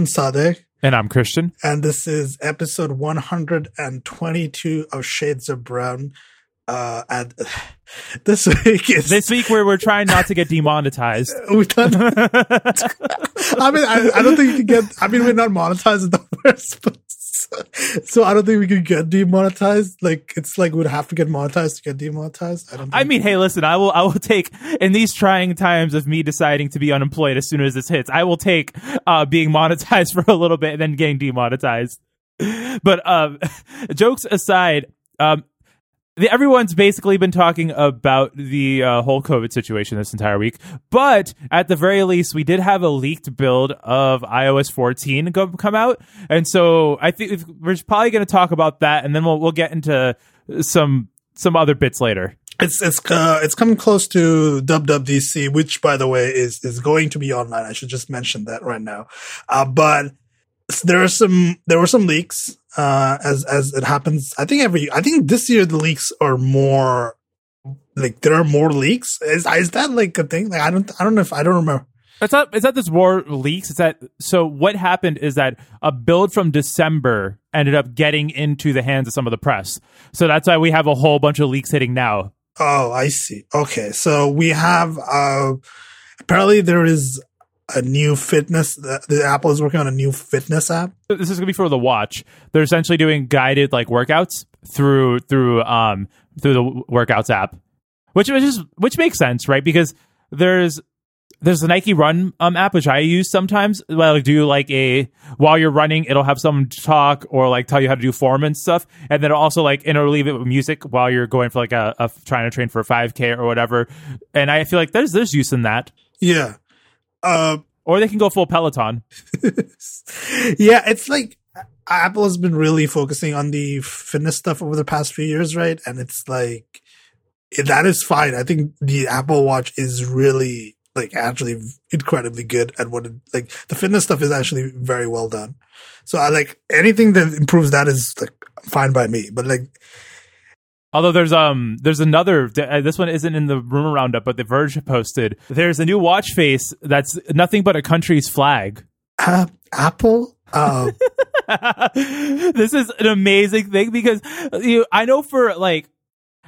I'm Sadek. And I'm Christian. And this is episode 122 of Shades of Brown. Uh, and this week is this week where we're trying not to get demonetized. we done, I mean, I, I, don't think you can get. I mean, we're not monetized in the first place, so I don't think we can get demonetized. Like it's like we'd have to get monetized to get demonetized. I don't. I mean, hey, listen, I will. I will take in these trying times of me deciding to be unemployed as soon as this hits. I will take uh, being monetized for a little bit and then getting demonetized. But um, jokes aside, um, the, everyone's basically been talking about the uh, whole COVID situation this entire week. But at the very least, we did have a leaked build of iOS 14 go, come out, and so I think we're probably going to talk about that, and then we'll we'll get into some some other bits later. It's it's uh, it's coming close to WWDC, which by the way is is going to be online. I should just mention that right now. Uh, but there are some there were some leaks uh, as as it happens. I think every I think this year the leaks are more like there are more leaks. Is is that like a thing? Like I don't I don't know if I don't remember. It's not. It's not this war leaks. It's that. So what happened is that a build from December ended up getting into the hands of some of the press. So that's why we have a whole bunch of leaks hitting now. Oh, I see. Okay, so we have. uh Apparently, there is a new fitness. The, the, Apple is working on a new fitness app. This is gonna be for the watch. They're essentially doing guided like workouts through through um through the workouts app, which which is which makes sense, right? Because there's there's the Nike Run um app which I use sometimes. Well, do like a while you're running, it'll have someone talk or like tell you how to do form and stuff, and then it'll also like interleave it with music while you're going for like a, a trying to train for a 5K or whatever. And I feel like there's there's use in that. Yeah, uh, or they can go full Peloton. yeah, it's like Apple has been really focusing on the fitness stuff over the past few years, right? And it's like that is fine. I think the Apple Watch is really like actually incredibly good at what it, like the fitness stuff is actually very well done. So I like anything that improves that is like fine by me. But like Although there's um there's another uh, this one isn't in the rumor roundup, but the Verge posted there's a new watch face that's nothing but a country's flag. Uh, Apple. Uh. this is an amazing thing because you I know for like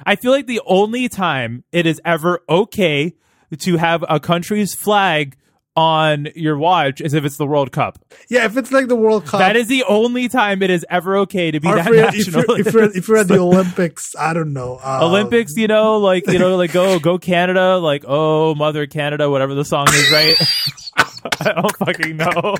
I feel like the only time it is ever okay to have a country's flag on your watch as if it's the World Cup. Yeah, if it's like the World Cup, that is the only time it is ever okay to be that if national. You're, if, you're, if you're, at the Olympics, I don't know. Um, Olympics, you know, like you know, like go go Canada, like oh Mother Canada, whatever the song is, right? I don't fucking know,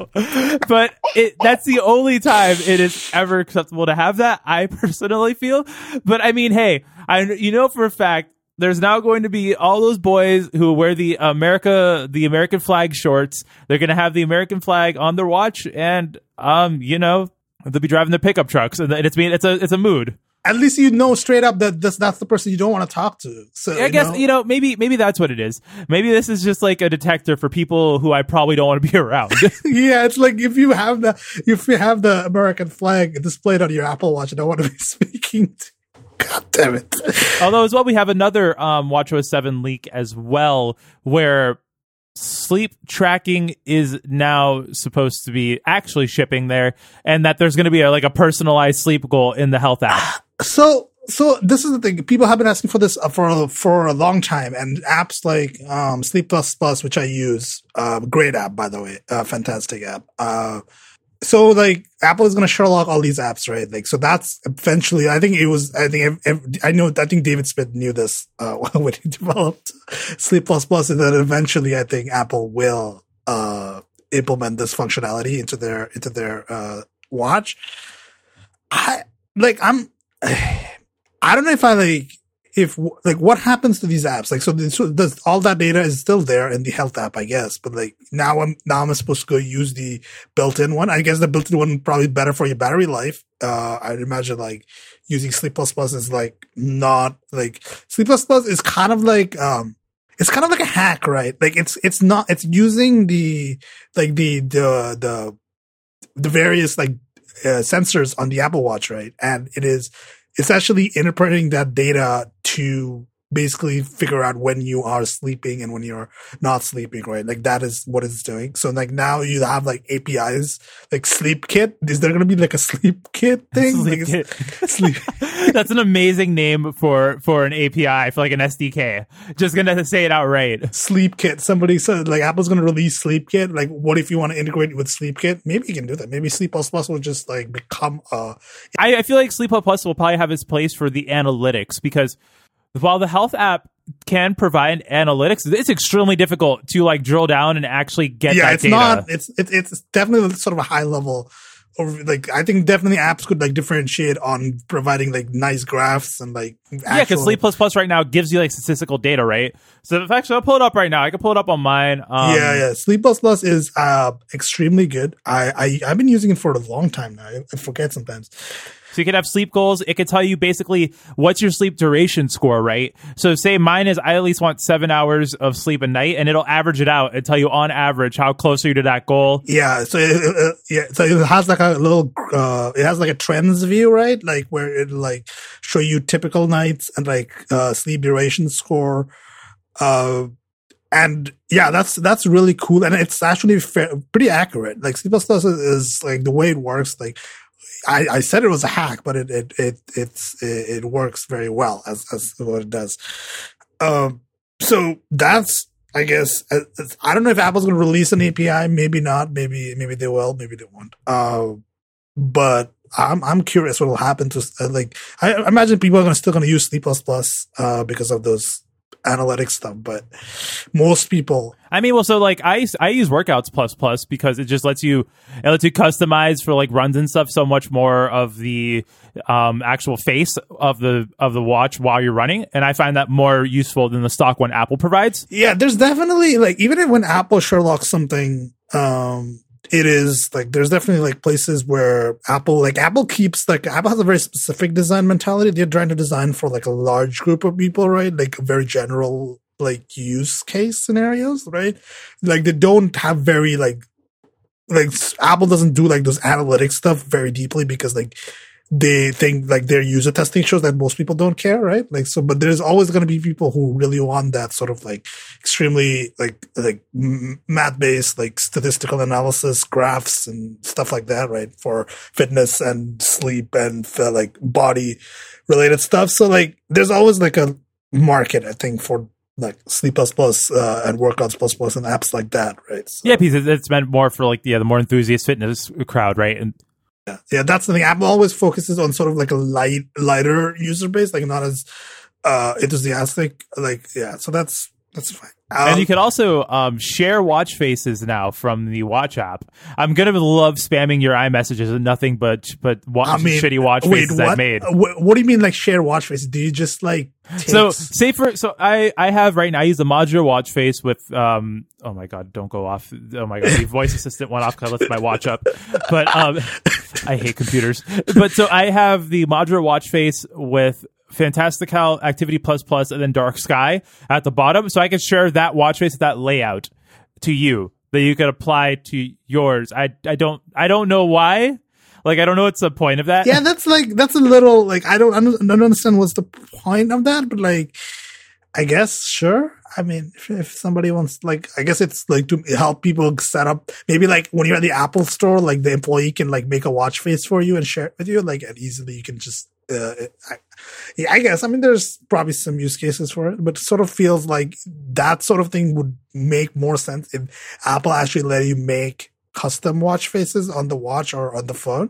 but it that's the only time it is ever acceptable to have that. I personally feel, but I mean, hey, I you know for a fact there's now going to be all those boys who wear the America the American flag shorts. They're going to have the American flag on their watch, and um, you know, they'll be driving their pickup trucks, and it's being it's a it's a mood. At least you know straight up that that's that's the person you don't want to talk to. So I guess know? you know maybe maybe that's what it is. Maybe this is just like a detector for people who I probably don't want to be around. yeah, it's like if you have the if you have the American flag displayed on your Apple Watch, I don't want to be speaking to God damn it. Although, as well, we have another um, WatchOS 7 leak as well, where sleep tracking is now supposed to be actually shipping there, and that there's going to be a, like a personalized sleep goal in the health app. So, so this is the thing. People have been asking for this uh, for for a long time, and apps like um, Sleep Plus Plus, which I use, uh, great app by the way, uh, fantastic app. Uh, so like Apple is going to Sherlock all these apps, right? Like, so that's eventually, I think it was, I think, I know, I think David Smith knew this, uh, when he developed Sleep Plus Plus and then eventually I think Apple will, uh, implement this functionality into their, into their, uh, watch. I, like, I'm, I don't know if I like, if like what happens to these apps? Like, so, so does all that data is still there in the health app, I guess. But like now I'm now I'm supposed to go use the built-in one. I guess the built-in one probably better for your battery life. Uh, I'd imagine like using Sleep Plus Plus is like not like Sleep Plus Plus is kind of like um it's kind of like a hack, right? Like it's it's not it's using the like the the the the various like uh, sensors on the Apple Watch, right? And it is it's actually interpreting that data to basically figure out when you are sleeping and when you're not sleeping, right? Like that is what it's doing. So like now you have like APIs, like sleep kit. Is there going to be like a sleep kit thing? Sleep Like, kit. sleep. That's an amazing name for for an API for like an SDK. Just gonna say it outright. Sleep Kit. Somebody said like Apple's going to release Sleep Kit. Like, what if you want to integrate it with Sleep Kit? Maybe you can do that. Maybe Sleep Plus Plus will just like become uh I, I feel like Sleep Plus will probably have its place for the analytics because while the health app can provide analytics, it's extremely difficult to like drill down and actually get yeah. that It's data. not. It's it, it's definitely sort of a high level. Or like I think definitely apps could like differentiate on providing like nice graphs and like yeah, because Sleep Plus Plus right now gives you like statistical data, right? So if actually I'll pull it up right now. I can pull it up on mine. Um, yeah, yeah. Sleep Plus Plus is uh extremely good. I, I I've been using it for a long time now. I, I forget sometimes. So you can have sleep goals. It can tell you basically what's your sleep duration score, right? So say mine is I at least want seven hours of sleep a night, and it'll average it out and tell you on average how close are you to that goal. Yeah, so it, yeah, so it has like a little, uh, it has like a trends view, right? Like where it like show you typical nights and like uh sleep duration score, uh, and yeah, that's that's really cool, and it's actually fair, pretty accurate. Like C plus is, is like the way it works. Like I, I said it was a hack, but it it it it's it, it works very well as as what it does. Um, so that's I guess uh, I don't know if Apple's going to release an API. Maybe not. Maybe maybe they will. Maybe they won't. Uh, but I'm I'm curious what will happen to uh, like I imagine people are still going to use Sleep Plus Plus uh, because of those analytics stuff. But most people, I mean, well, so like I use- I use Workouts Plus Plus because it just lets you it lets you customize for like runs and stuff so much more of the um, actual face of the of the watch while you're running, and I find that more useful than the stock one Apple provides. yeah, there's definitely like even when Apple Sherlock something, um, it is like there's definitely like places where Apple like Apple keeps like Apple has a very specific design mentality. They're trying to design for like a large group of people, right? Like very general like use case scenarios, right? Like they don't have very like like Apple doesn't do like those analytics stuff very deeply because like they think like their user testing shows that most people don't care, right? Like so, but there's always going to be people who really want that sort of like extremely like like math based like statistical analysis, graphs and stuff like that, right? For fitness and sleep and for like body related stuff. So like there's always like a market, I think, for like Sleep Plus Plus uh, and Workouts Plus Plus and apps like that, right? So, Yeah, because it's meant more for like yeah the more enthusiast fitness crowd, right? And yeah, yeah, that's the thing. Apple always focuses on sort of like a light, lighter user base, like not as uh enthusiastic. Like, yeah, so that's that's fine. and Um, you can also um, share watch faces now from the watch app. I'm gonna love spamming your iMessages and nothing but but wa- I mean, shitty watch wait, faces what? I've made. What, what do you mean, like share watch face? Do you just like So safer. so I I have right now I use the modular watch face with um oh my god don't go off oh my god the voice assistant went off because I lifted my watch up. But um I hate computers. But so I have the modular watch face with Fantastical Activity Plus Plus and then Dark Sky at the bottom. So I can share that watch face that layout to you that you could apply to yours. I I don't I don't know why like I don't know what's the point of that yeah, that's like that's a little like I don't I don't understand what's the point of that, but like I guess sure. I mean, if, if somebody wants like I guess it's like to help people set up maybe like when you're at the Apple store, like the employee can like make a watch face for you and share it with you, like and easily you can just. Uh, I, yeah, I guess. I mean, there's probably some use cases for it, but it sort of feels like that sort of thing would make more sense if Apple actually let you make custom watch faces on the watch or on the phone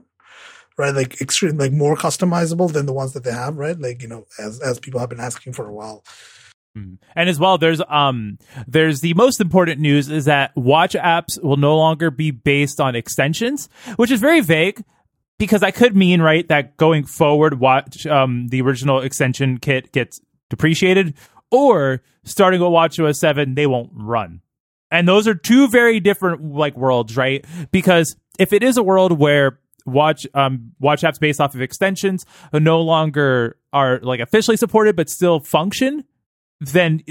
right? Like extreme, like more customizable than the ones that they have, right? Like you know, as as people have been asking for a while. Mm. And as well, there's um there's the most important news is that watch apps will no longer be based on extensions, which is very vague because that could mean right that going forward, watch um the original extension kit gets depreciated, or starting with WatchOS seven, they won't run. And those are two very different like worlds, right? Because if it is a world where watch um watch apps based off of extensions no longer are like officially supported but still function then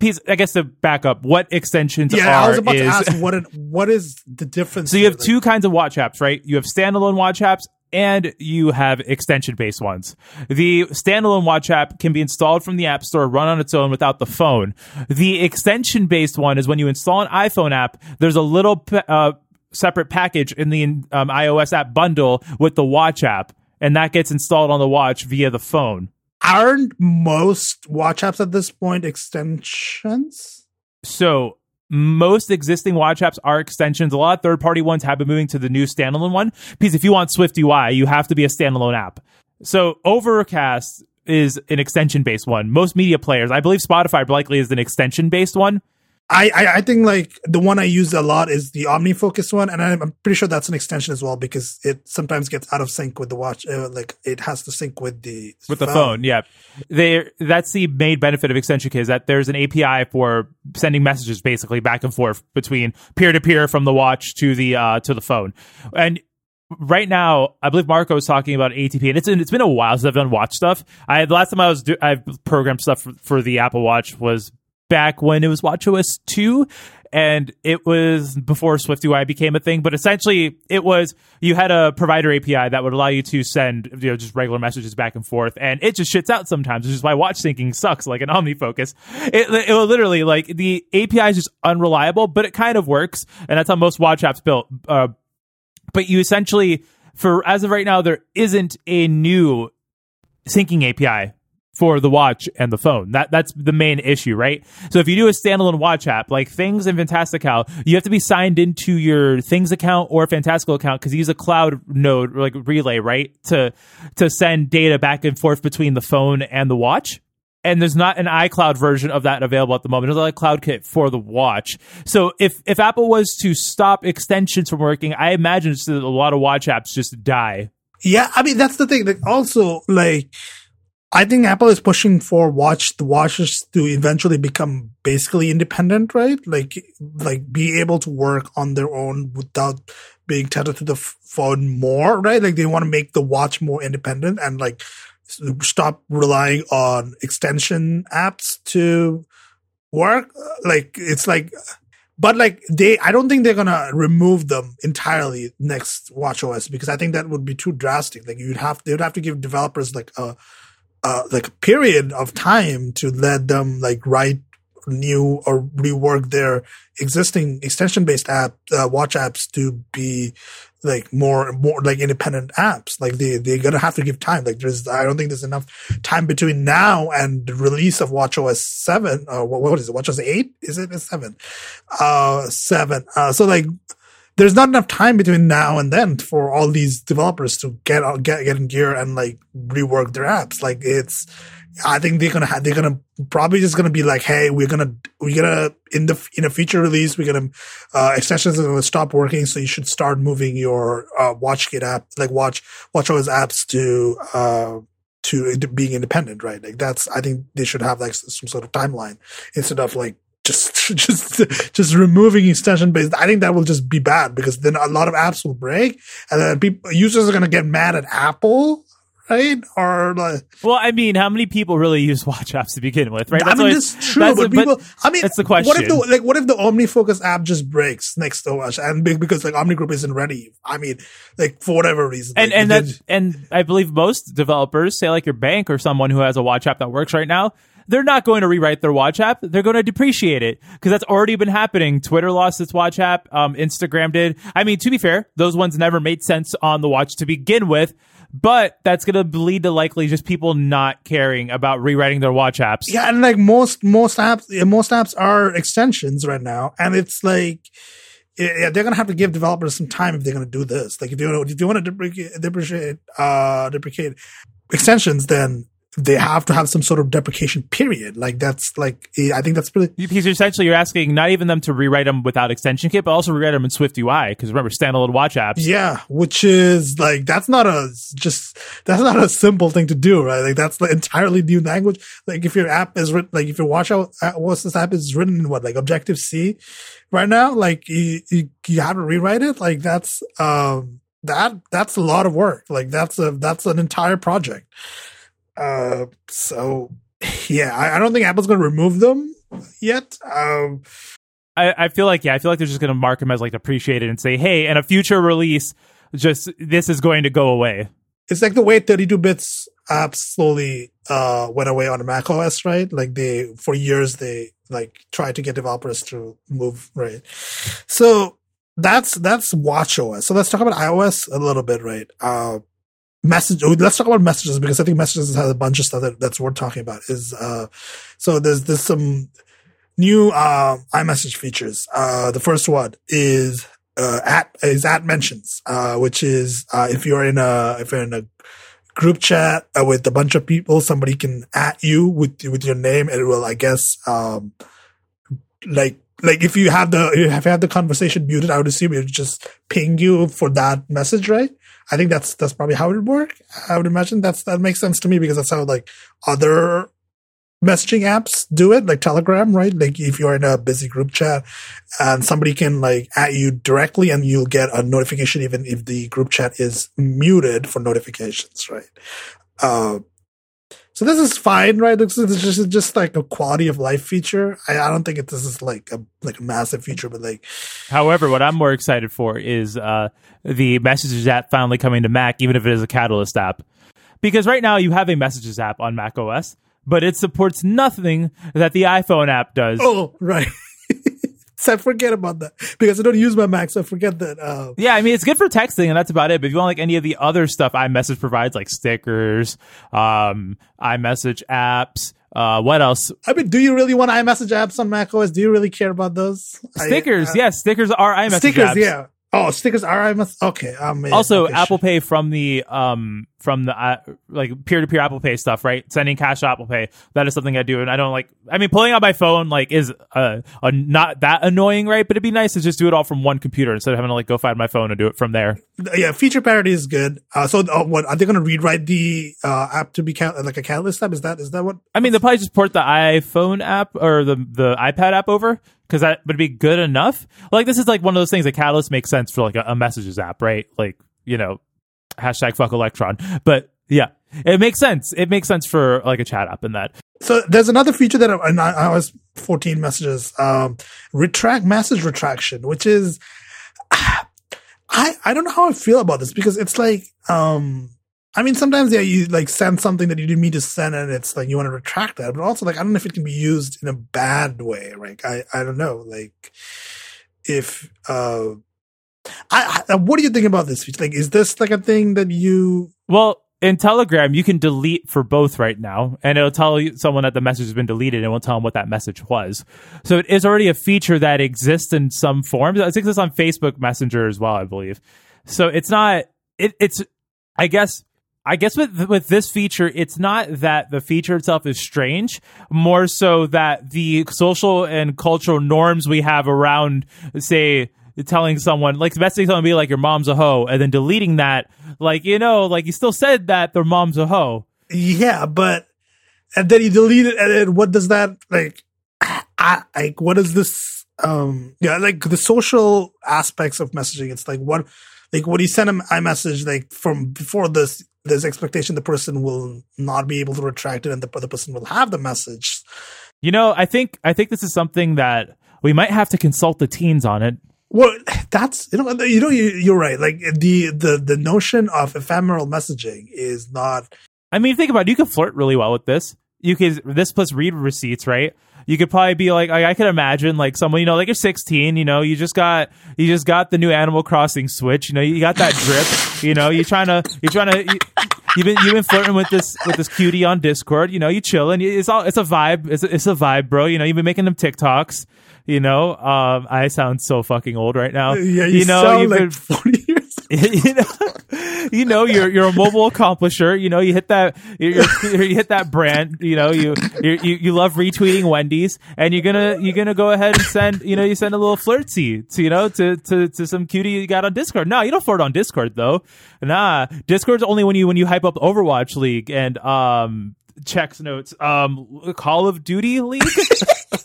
piece I guess to back up, what extensions are. Yeah, are I was about is to ask what it, what is the difference? so you have two kinds of watch apps, right? You have standalone watch apps and you have extension based ones. The standalone watch app can be installed from the App Store, run on its own without the phone. The extension based one is when you install an iPhone app, there's a little uh, separate package in the um, iOS app bundle with the watch app, and that gets installed on the watch via the phone. Aren't most watch apps at this point extensions? So most existing watch apps are extensions. A lot of third party ones have been moving to the new standalone one because if you want Swift UI, you have to be a standalone app. So Overcast is an extension based one. Most media players, I believe Spotify likely is an extension based one. I, I, I think like the one I use a lot is the OmniFocus one, and I'm, I'm pretty sure that's an extension as well because it sometimes gets out of sync with the watch. Uh, like it has to sync with the with phone. the phone. Yeah, they that's the main benefit of Extension Kit is that there's an API for sending messages basically back and forth between peer to peer from the watch to the uh, to the phone, and right now, I believe Marco was talking about ATP, and it's it's been a while since I've done watch stuff. I the last time I was do, I've programmed stuff for, for, the Apple Watch was back when it was WatchOS 2 and it was before SwiftUI became a thing. But essentially, it was you had a provider API that would allow you to send you know just regular messages back and forth, and it just shits out sometimes, which is why watch syncing sucks like an OmniFocus. It, it literally like the API is just unreliable, but it kind of works, and that's how most watch apps built. Uh, but you essentially, for as of right now, there isn't a new syncing API for the watch and the phone. That that's the main issue, right? So if you do a standalone watch app like Things and Fantastical, you have to be signed into your Things account or Fantastical account because you use a cloud node like relay, right? To to send data back and forth between the phone and the watch. And there's not an iCloud version of that available at the moment. There's a CloudKit for the watch. So if if Apple was to stop extensions from working, I imagine a lot of watch apps just die. Yeah, I mean that's the thing. Like also like I think Apple is pushing for watch the watches to eventually become basically independent, right? Like, like be able to work on their own without being tethered to the phone more, right? Like they want to make the watch more independent and like stop relying on extension apps to work. Like it's like, but like they, I don't think they're gonna remove them entirely next watch os because I think that would be too drastic. Like you'd have, they would have to give developers like a uh, like a period of time to let them like write new or rework their existing extension based app uh, watch apps to be like more more like independent apps. Like they they're gonna have to give time. Like there's i don't think there's enough time between now and the release of watch os 7 or what, what is it? watch os 8 is it? 7 uh 7 uh so like there's not enough time between now and then for all these developers to get get get in gear and like rework their apps. Like it's, I think they're gonna have, they're gonna probably just gonna be like, hey, we're gonna we're gonna in the in a feature release, we're gonna uh, extensions are gonna stop working, so you should start moving your uh, WatchKit app, like Watch WatchOS apps to uh to being independent, right? Like that's I think they should have like some sort of timeline instead of like just just just removing extension based i think that will just be bad because then a lot of apps will break and then people users are going to get mad at apple right? Or like, well, I mean, how many people really use watch apps to begin with, right? That's I mean, that's true, but a, people. But I mean, that's the question. What if the like? What if the OmniFocus app just breaks next to us, and because like OmniGroup isn't ready? I mean, like for whatever reason, and like, and that, and I believe most developers, say like your bank or someone who has a watch app that works right now, they're not going to rewrite their watch app. They're going to depreciate it because that's already been happening. Twitter lost its watch app. Um, Instagram did. I mean, to be fair, those ones never made sense on the watch to begin with. But that's going to lead to likely just people not caring about rewriting their watch apps. Yeah, and like most most apps, most apps are extensions right now, and it's like yeah, they're gonna have to give developers some time if they're gonna do this. Like if you want to, if you want to deprecate, deprecate, uh, deprecate extensions, then they have to have some sort of deprecation period. Like that's like I think that's pretty. Because essentially you're asking not even them to rewrite them without extension kit, but also rewrite them in Swift UI. Because remember, standalone watch apps. Yeah, which is like that's not a just that's not a simple thing to do, right? Like that's the entirely new language. Like if your app is written, like if your watch out uh, what's this app is written in what like Objective C right now, like you you, you have to rewrite it. Like that's um that that's a lot of work. Like that's a that's an entire project. Uh, so yeah, I, I, don't think Apple's going to remove them yet. Um, I, I feel like yeah, I feel like they're just going to mark them as like depreciated and say, hey, in a future release, just this is going to go away. It's like the way 32 bits apps slowly uh, went away on Mac OS, right? Like they for years they like tried to get developers to move right. So that's that's Watch OS. So let's talk about iOS a little bit, right? Uh, message. Let's talk about messages because I think messages has a bunch of stuff that, that's worth talking about. Is uh, so there's there's some new uh, iMessage features. Uh, the first one is uh, at is at mentions, uh, which is uh, if you're in a if you're in a group chat uh, with a bunch of people, somebody can at you with with your name, and it will, I guess, um, like like if you have the if you have the conversation muted, I would assume it would just ping you for that message, right? I think that's that's probably how it would work. I would imagine that's that makes sense to me because that's how like other messaging apps do it, like Telegram, right? Like if you're in a busy group chat and somebody can like at you directly and you'll get a notification even if the group chat is muted for notifications, right? Uh, so this is fine, right? This is just, just like a quality of life feature. I, I don't think it, this is like a like a massive feature, but like. However, what I'm more excited for is uh, the Messages app finally coming to Mac, even if it is a Catalyst app, because right now you have a Messages app on Mac OS but it supports nothing that the iPhone app does. Oh, right. so I forget about that because I don't use my Mac, so I forget that. Uh, yeah, I mean it's good for texting, and that's about it. But if you want like any of the other stuff iMessage provides, like stickers, um, iMessage apps, uh, what else? I mean, do you really want iMessage apps on Mac OS? Do you really care about those? Stickers, I, uh, yes, stickers are iMessage stickers, apps. yeah. Oh, stickers are I must okay. Um, also, okay, Apple sure. Pay from the um from the uh, like peer to peer Apple Pay stuff, right? Sending cash to Apple Pay that is something I do, and I don't like. I mean, pulling out my phone like is uh, uh not that annoying, right? But it'd be nice to just do it all from one computer instead of having to like go find my phone and do it from there. Yeah, feature parity is good. Uh, so uh, what are they going to rewrite the uh, app to be cat- like a Catalyst app? Is that is that what? I mean, they'll probably just port the iPhone app or the the iPad app over because that would be good enough. Like this is like one of those things that Catalyst makes sense for like a, a messages app, right? Like you know, hashtag fuck Electron. But yeah, it makes sense. It makes sense for like a chat app in that. So there's another feature that in iOS 14 messages, um, retract message retraction, which is I I don't know how I feel about this because it's like um I mean, sometimes yeah, you like send something that you didn't mean to send, and it's like you want to retract that. But also, like, I don't know if it can be used in a bad way. Like, I I don't know. Like, if uh, I, I what do you think about this? Like, is this like a thing that you? Well, in Telegram, you can delete for both right now, and it'll tell someone that the message has been deleted, and it will tell them what that message was. So it is already a feature that exists in some forms. It exists on Facebook Messenger as well, I believe. So it's not. It, it's. I guess I guess with with this feature, it's not that the feature itself is strange, more so that the social and cultural norms we have around, say, telling someone like messaging someone be like your mom's a hoe, and then deleting that, like you know, like you still said that their mom's a hoe. Yeah, but and then you delete it, and then what does that like? I like what is this? Um, yeah, like the social aspects of messaging. It's like what like when you send a iMessage like from before this there's expectation the person will not be able to retract it and the other person will have the message. You know, I think I think this is something that we might have to consult the teens on it. Well, that's you know you know you, are right. Like the the the notion of ephemeral messaging is not. I mean, think about it. You could flirt really well with this. You could this plus read receipts, right? you could probably be like, I, I could imagine like someone, you know, like you're 16, you know, you just got, you just got the new Animal Crossing Switch, you know, you got that drip, you know, you're trying to, you're trying to, you, you've been, you've been flirting with this, with this cutie on Discord, you know, you chilling, it's all, it's a vibe, it's a, it's a vibe, bro, you know, you've been making them TikToks, you know, um, I sound so fucking old right now. Yeah, you, you know, sound like been, 40 years you know, you know, you're you're a mobile accomplisher. You know, you hit that you hit that brand. You know, you you you love retweeting Wendy's, and you're gonna you're gonna go ahead and send you know you send a little flirty to you know to to to some cutie you got on Discord. No, you don't flirt on Discord though. Nah, Discord's only when you when you hype up Overwatch League and um checks notes um Call of Duty League.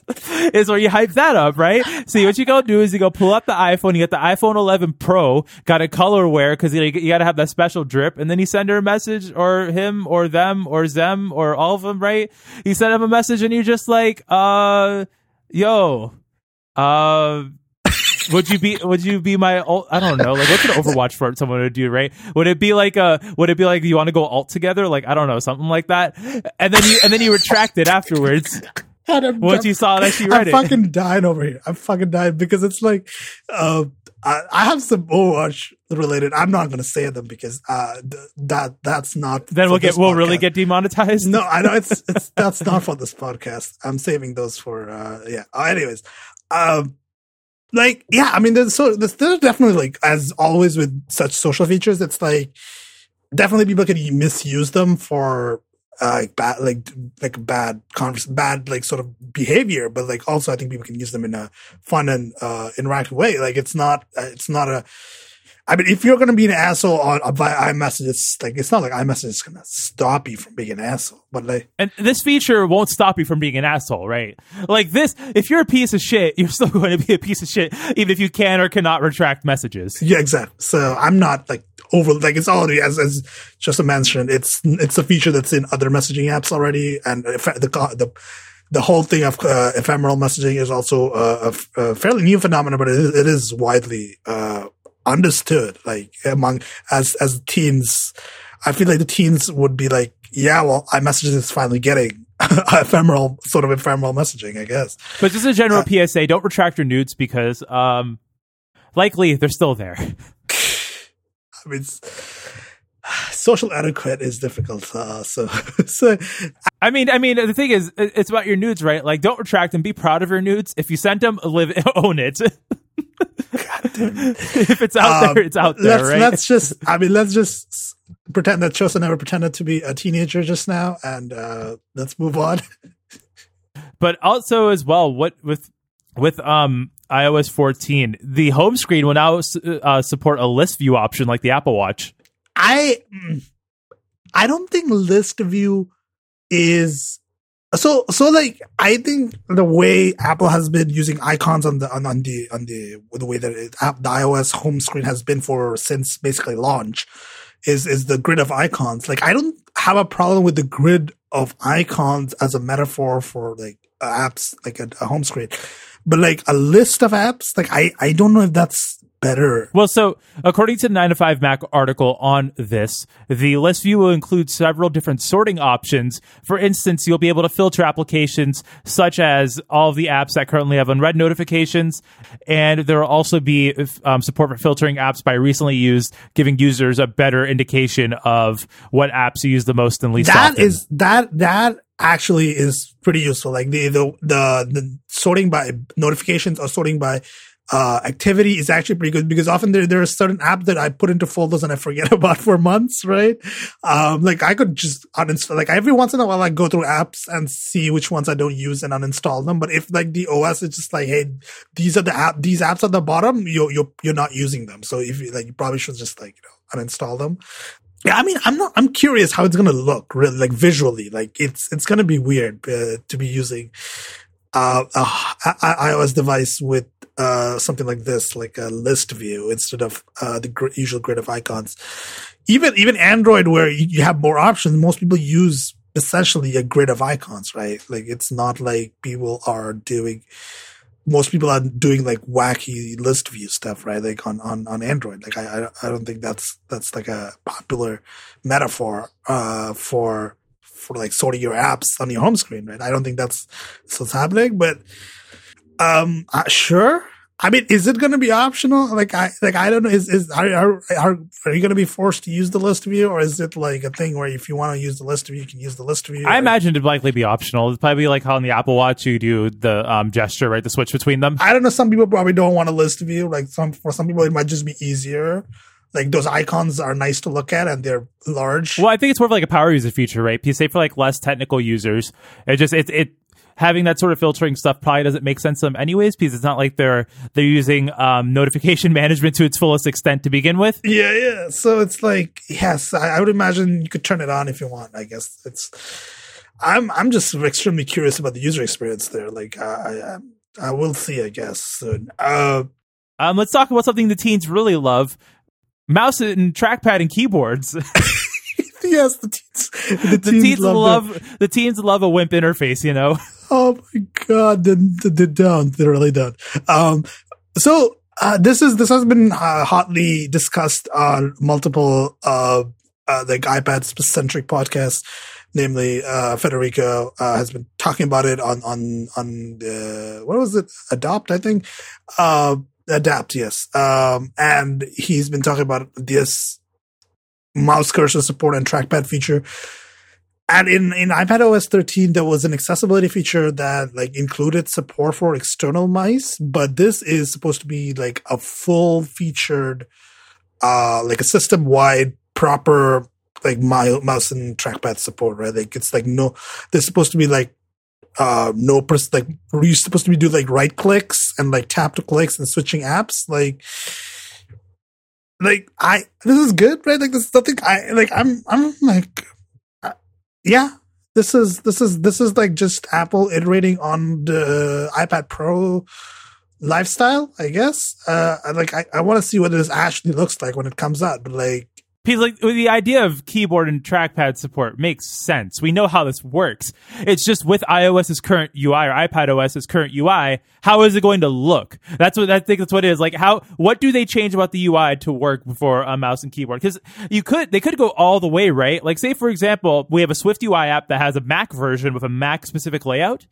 is where you hype that up, right? See, what you go do is you go pull up the iPhone, you get the iPhone 11 Pro, got a color wear because you, you got to have that special drip, and then you send her a message, or him, or them, or them, or all of them, right? You send him a message, and you're just like, uh, yo, uh, would you be would you be my alt I don't know like what's an Overwatch for someone to do right would it be like a would it be like you want to go alt together like I don't know something like that and then you and then you retract it afterwards once you saw that you read I'm it fucking dying over here. I'm fucking dying because it's like, uh, I, I have some Overwatch related. I'm not going to say them because uh, th- that that's not. then we'll get we'll really get demonetized No, I know it's it's that's not for this podcast. I'm saving those for uh yeah. Uh, anyways, um like yeah, I mean there's so there's, there's definitely like as always with such social features, it's like definitely people can misuse them for uh, like bad like like bad convers bad like sort of behavior, but like also I think people can use them in a fun and uh interactive way. Like it's not uh, it's not a I mean, if you're going to be an asshole on uh, via iMessage, it's like it's not like iMessage is going to stop you from being an asshole, but like and this feature won't stop you from being an asshole right like this if you're a piece of shit you're still going to be a piece of shit even if you can or cannot retract messages yeah, exactly. So I'm not like over like it's already as as just mentioned, it's it's a feature that's in other messaging apps already, and the the the whole thing of uh, ephemeral messaging is also a fairly new phenomenon, but it is, it is widely uh, understood. Like among as as teens, I feel like the teens would be like, yeah, well, iMessages is finally getting ephemeral sort of ephemeral messaging, I guess. but just a general psa don't retract your nudes because um likely they're still there I mean, social etiquette is difficult. Uh, so, so I mean, I mean, the thing is, it's about your nudes, right? Like, don't retract them. Be proud of your nudes. If you sent them, live, own it. if it's out um, there, it's out there, let's, right? let's just, I mean, let's just pretend that Chosa never pretended to be a teenager just now, and uh, let's move on. but also as well, what with with um iOS 14, the home screen will now uh, support a list view option like the Apple Watch. I, mm, I don't think list view is so so like I think the way Apple has been using icons on the on, on the on the the way that it, the iOS home screen has been for since basically launch is is the grid of icons. Like I don't have a problem with the grid of icons as a metaphor for like apps like a, a home screen, but like a list of apps, like I I don't know if that's better. Well, so according to the 9 to 5 Mac article on this, the list view will include several different sorting options. For instance, you'll be able to filter applications such as all of the apps that currently have unread notifications, and there will also be um, support for filtering apps by recently used, giving users a better indication of what apps you use the most and least That often. is that that actually is pretty useful. Like the the the, the sorting by notifications or sorting by uh activity is actually pretty good because often there there are certain apps that I put into folders and I forget about for months, right? Um like I could just uninstall like every once in a while I go through apps and see which ones I don't use and uninstall them. But if like the OS is just like, hey, these are the app these apps at the bottom, you you're, you're not using them. So if you like you probably should just like, you know, uninstall them. Yeah, I mean, I'm not. I'm curious how it's gonna look, really, like visually. Like it's it's gonna be weird uh, to be using uh, a, iOS device with uh, something like this, like a list view instead of uh, the gr- usual grid of icons. Even even Android, where you have more options, most people use essentially a grid of icons, right? Like it's not like people are doing. Most people are doing like wacky list view stuff, right? Like on on on Android. Like I I, don't think that's that's like a popular metaphor uh, for for like sorting your apps on your home screen, right? I don't think that's, that's what's happening, but um, uh, sure. I mean, is it going to be optional? Like, I like I don't know. Is is are are are, are you going to be forced to use the list view, or is it like a thing where if you want to use the list view, you can use the list view? I Or- imagine it'd likely be optional. It'd probably be like how on the Apple Watch you do the um, gesture, right? The switch between them. I don't know. Some people probably don't want a list view. Like some for some people, it might just be easier. Like those icons are nice to look at and they're large. Well, I think it's more of like a power user feature, right? Because say for like less technical users, it just it it having that sort of filtering stuff probably doesn't make sense to them anyways, because it's not like they're they're using um, notification management to its fullest extent to begin with. Yeah, yeah. So it's like, yes, I, I would imagine you could turn it on if you want. I guess it's. I'm I'm just extremely curious about the user experience there. Like I I, I will see. I guess soon. Uh, Um, let's talk about something the teens really love: mouse and trackpad and keyboards. yes, the teens. The, the teens love. love, the teens love a WIMP interface, you know. Oh my god, they, they don't. They really don't. Um, so Uh, this is this has been uh, hotly discussed on multiple uh, uh, like iPad centric podcasts. Namely, uh, Federico uh, has been talking about it on on on what was it? Adopt, I think. Adapt, yes. Um, and he's been talking about this mouse cursor support and trackpad feature. And in, in iPad OS 13, there was an accessibility feature that like included support for external mice, but this is supposed to be like a full featured, uh, like a system wide proper like mouse and trackpad support, right? Like it's like no, there's supposed to be like uh no pers- like you supposed to be do like right clicks and like tap to clicks and switching apps like like i this is good right like this is something i like i'm i'm like yeah. This is this is this is like just apple iterating on the ipad pro lifestyle i guess. Uh like i, I want to see what this actually looks like when it comes out but like because like the idea of keyboard and trackpad support makes sense. We know how this works. It's just with iOS's current UI or iPad OS's current UI, how is it going to look? That's what I think. That's what it is. Like how what do they change about the UI to work before a mouse and keyboard? Because you could they could go all the way right. Like say for example, we have a Swift UI app that has a Mac version with a Mac specific layout,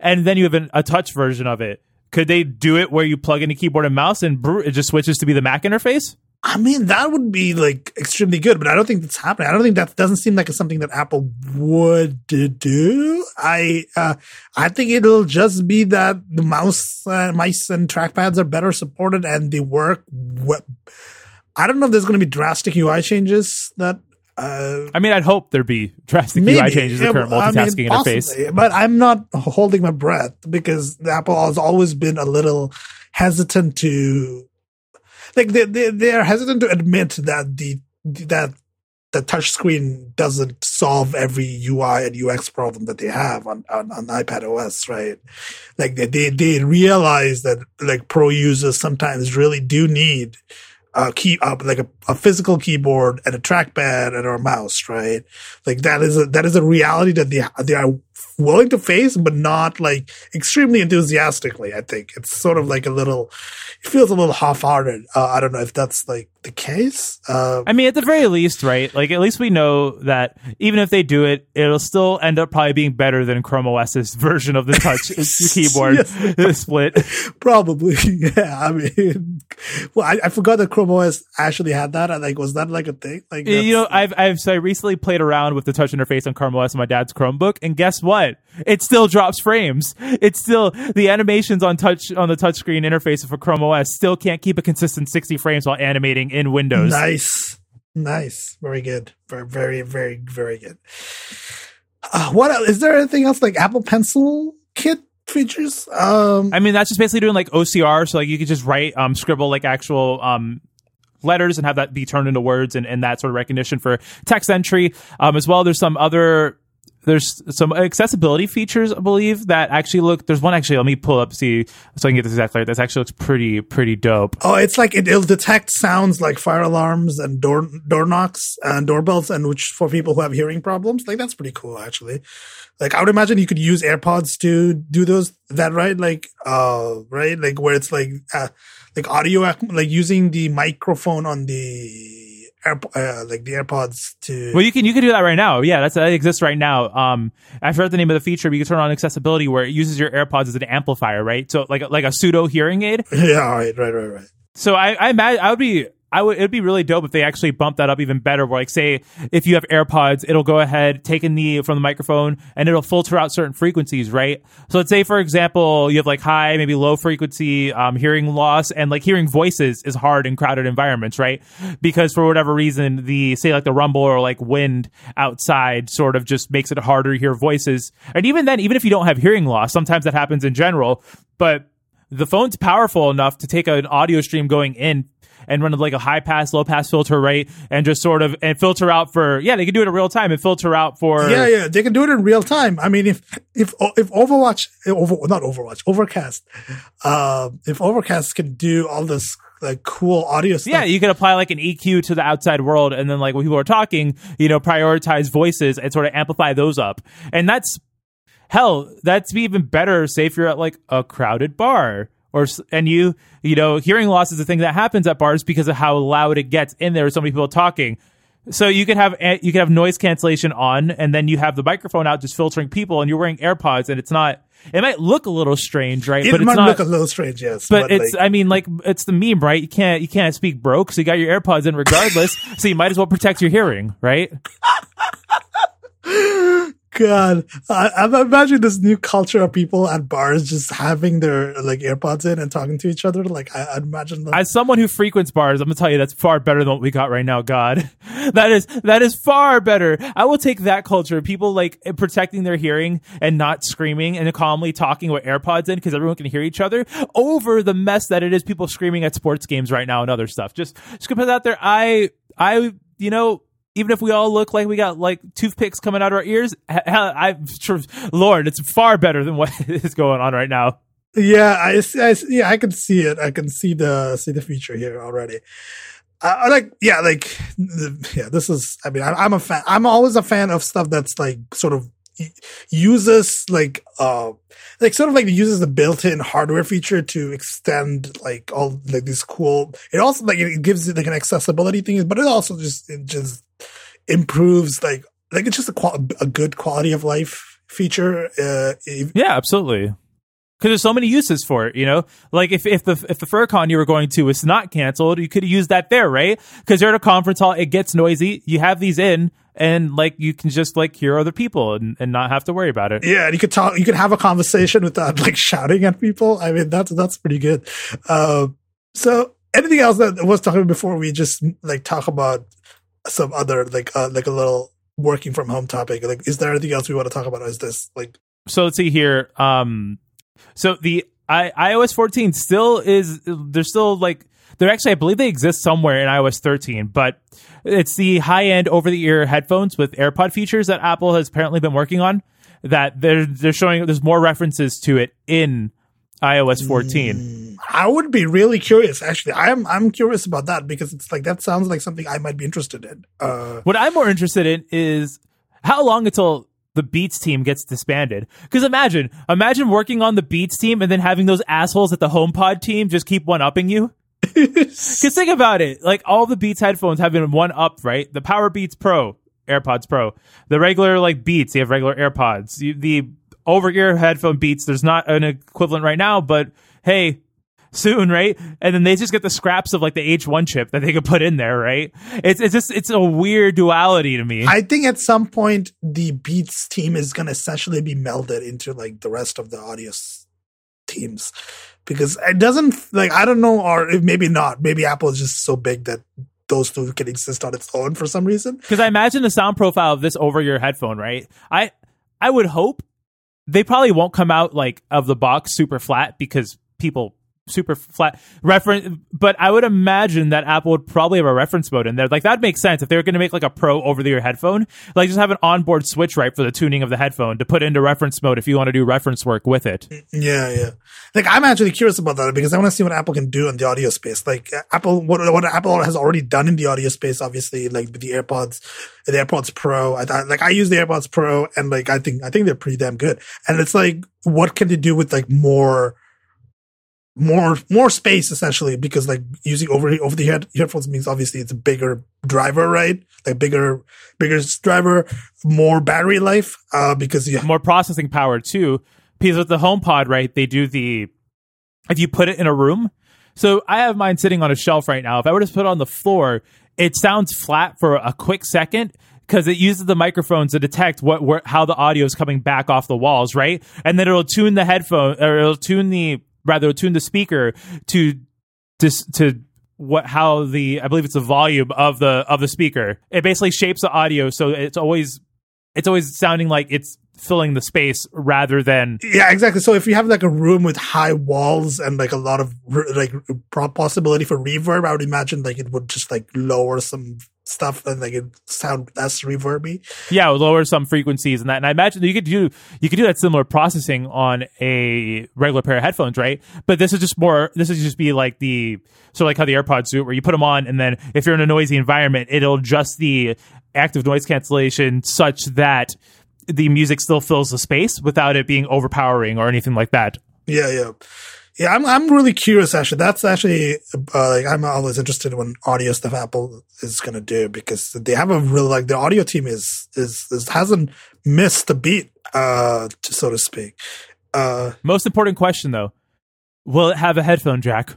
and then you have an, a touch version of it. Could they do it where you plug in a keyboard and mouse and it just switches to be the Mac interface? I mean, that would be like extremely good, but I don't think that's happening. I don't think that doesn't seem like it's something that Apple would do. I, uh, I think it'll just be that the mouse, uh, mice and trackpads are better supported and they work. I don't know if there's going to be drastic UI changes that uh, I mean, I'd hope there'd be drastic maybe, UI changes in the current multitasking I mean, interface. But I'm not holding my breath because Apple has always been a little hesitant to like they they they are hesitant to admit that the that the touchscreen doesn't solve every UI and UX problem that they have on, on, on iPad OS, right? Like they, they, they realize that like pro users sometimes really do need a key, uh, like a, a physical keyboard and a trackpad and a mouse, right? Like that is a, that is a reality that they, they are willing to face, but not like extremely enthusiastically. I think it's sort of like a little, it feels a little half-hearted. Uh, I don't know if that's like the case. Uh, I mean, at the very least, right? Like at least we know that even if they do it, it'll still end up probably being better than Chrome OS's version of the touch keyboard split. Probably, yeah. I mean, well, I, I, forgot that Chrome OS actually had that. I like, was that like a thing? Like, you know, I've I've so I recently played around with the touch interface on Chrome OS on my dad's Chromebook, and guess what? It still drops frames. It's still the animations on touch on the touchscreen interface for Chrome OS still can't keep a consistent 60 frames while animating in Windows. Nice. Nice. Very good. Very, very, very, very good. Uh, what else? is there anything else like Apple Pencil kit features? Um, I mean, that's just basically doing like OCR. So like you could just write, um, scribble like actual, um, letters and have that be turned into words and, and that sort of recognition for text entry. Um, as well, there's some other there's some accessibility features, I believe, that actually look. There's one actually. Let me pull up see so I can get this exactly right. This actually looks pretty pretty dope. Oh, it's like it, will detect sounds like fire alarms and door door knocks and doorbells, and which for people who have hearing problems, like that's pretty cool actually. Like I would imagine you could use AirPods to do those. That right? Like uh, right? Like where it's like uh, like audio, like using the microphone on the Air, uh, like the AirPods to. Well, you can you can do that right now. Yeah, that's that exists right now. Um, I forgot the name of the feature, but you can turn on accessibility where it uses your AirPods as an amplifier, right? So like like a pseudo hearing aid. Yeah, right, right, right, right. So I I imagine I would be I would it'd be really dope if they actually bump that up even better. Where like say if you have AirPods, it'll go ahead take in the from the microphone and it'll filter out certain frequencies, right? So let's say for example you have like high, maybe low frequency um, hearing loss, and like hearing voices is hard in crowded environments, right? Because for whatever reason the say like the rumble or like wind outside sort of just makes it harder to hear voices. And even then, even if you don't have hearing loss, sometimes that happens in general, but the phone's powerful enough to take an audio stream going in and run like a high pass, low pass filter, right? And just sort of and filter out for yeah, they can do it in real time and filter out for yeah, yeah, they can do it in real time. I mean, if if if Overwatch, over not Overwatch, Overcast, uh, if Overcast can do all this like cool audio stuff. Yeah, you can apply like an EQ to the outside world, and then like when people are talking, you know, prioritize voices and sort of amplify those up, and that's hell, that's even better. Say if you're at like a crowded bar or and you you know hearing loss is a thing that happens at bars because of how loud it gets in there. with So many people talking. So you could have you could have noise cancellation on, and then you have the microphone out just filtering people, and you're wearing AirPods, and it's not. It might look a little strange, right? It but might not. look a little strange, yes. but it's like, I mean like it's the meme, right? You can't you can't speak broke, so you got your AirPods in regardless. so you might as well protect your hearing, right? God, I, I'm imagining this new culture of people at bars just having their like AirPods in and talking to each other. Like I, I'd imagine. Them. As someone who frequents bars, I'm gonna tell you that's far better than what we got right now. God, that is that is far better. I will take that culture, people like protecting their hearing and not screaming and calmly talking with AirPods in because everyone can hear each other, over the mess that it is people screaming at sports games right now and other stuff. Just just gonna put that out there. I I you know even if we all look like we got like toothpicks coming out of our ears, hell, I, Lord, it's far better than what is going on right now. yeah, I, I yeah, I can see it. I can see the see the future here already. I like, yeah, like, yeah. This is. I mean, I, I'm a fan. I'm always a fan of stuff that's like sort of uses like uh like sort of like uses the built-in hardware feature to extend like all like these cool it also like it gives it like an accessibility thing but it also just it just improves like like it's just a qual- a good quality of life feature uh Yeah, absolutely. Because there's so many uses for it, you know. Like if if the if the FurCon you were going to was not canceled, you could use that there, right? Because you're at a conference hall, it gets noisy. You have these in, and like you can just like hear other people and, and not have to worry about it. yeah and you could talk you could have a conversation without like shouting at people i mean that's that's pretty good uh so anything else that was talking before we just like talk about some other like uh like a little working from home topic like is there anything else we want to talk about or is this like So let's see here. Um, so the I, iOS 14 still is they're still like they're actually I believe they exist somewhere in iOS 13, but it's the high end over the ear headphones with AirPod features that Apple has apparently been working on. That they're they're showing there's more references to it in iOS 14. I would be really curious. Actually, I'm I'm curious about that because it's like that sounds like something I might be interested in. Uh, What I'm more interested in is how long until the Beats team gets disbanded. Because imagine, imagine working on the Beats team and then having those assholes at the HomePod team just keep one upping you. Because think about it, like all the Beats headphones have been one up, right? The Power Beats Pro, AirPods Pro, the regular like Beats, you have regular AirPods. You, the over ear headphone Beats, there's not an equivalent right now, but hey, soon, right? And then they just get the scraps of like the H1 chip that they could put in there, right? It's it's just it's a weird duality to me. I think at some point the Beats team is going to essentially be melded into like the rest of the audio teams because it doesn't like I don't know or maybe not maybe Apple is just so big that those two can exist on its own for some reason. Because I imagine the sound profile of this over your headphone, right? I I would hope they probably won't come out like of the box super flat because people super flat reference but i would imagine that apple would probably have a reference mode in there like that makes sense if they were going to make like a pro over the ear headphone like just have an onboard switch right for the tuning of the headphone to put into reference mode if you want to do reference work with it Yeah, yeah. Like I'm actually curious about that because I want to see what Apple can do in the audio space. Like Apple, what, what Apple has already done in the audio space, obviously, like the AirPods, the AirPods Pro. I thought, like I use the AirPods Pro, and like I think I think they're pretty damn good. And it's like, what can they do with like more? More more space essentially because like using over over the head headphones means obviously it's a bigger driver right like bigger bigger driver more battery life uh because you more processing power too. Because with the HomePod, right, they do the if you put it in a room. So I have mine sitting on a shelf right now. If I were to put it on the floor, it sounds flat for a quick second because it uses the microphones to detect what where, how the audio is coming back off the walls, right? And then it'll tune the headphone or it'll tune the rather tune the speaker to to to what how the I believe it's the volume of the of the speaker. It basically shapes the audio so it's always it's always sounding like it's filling the space rather than Yeah, exactly. So if you have like a room with high walls and like a lot of like possibility for reverb, I would imagine like it would just like lower some stuff and like it sound less reverby. yeah, it would lower some frequencies and that. And I imagine you could do you could do that similar processing on a regular pair of headphones, right? But this is just more. This is just be like the sort of like how the AirPods do it, where you put them on and then if you're in a noisy environment, it'll adjust the active noise cancellation such that the music still fills the space without it being overpowering or anything like that. Yeah, yeah, Yeah, I'm I'm really curious. Actually, that's actually uh, like I'm always interested in when audio stuff Apple is going to do because they have a real like the audio team is is, is hasn't missed the beat, uh, so to speak. Uh, Most important question though: Will it have a headphone jack?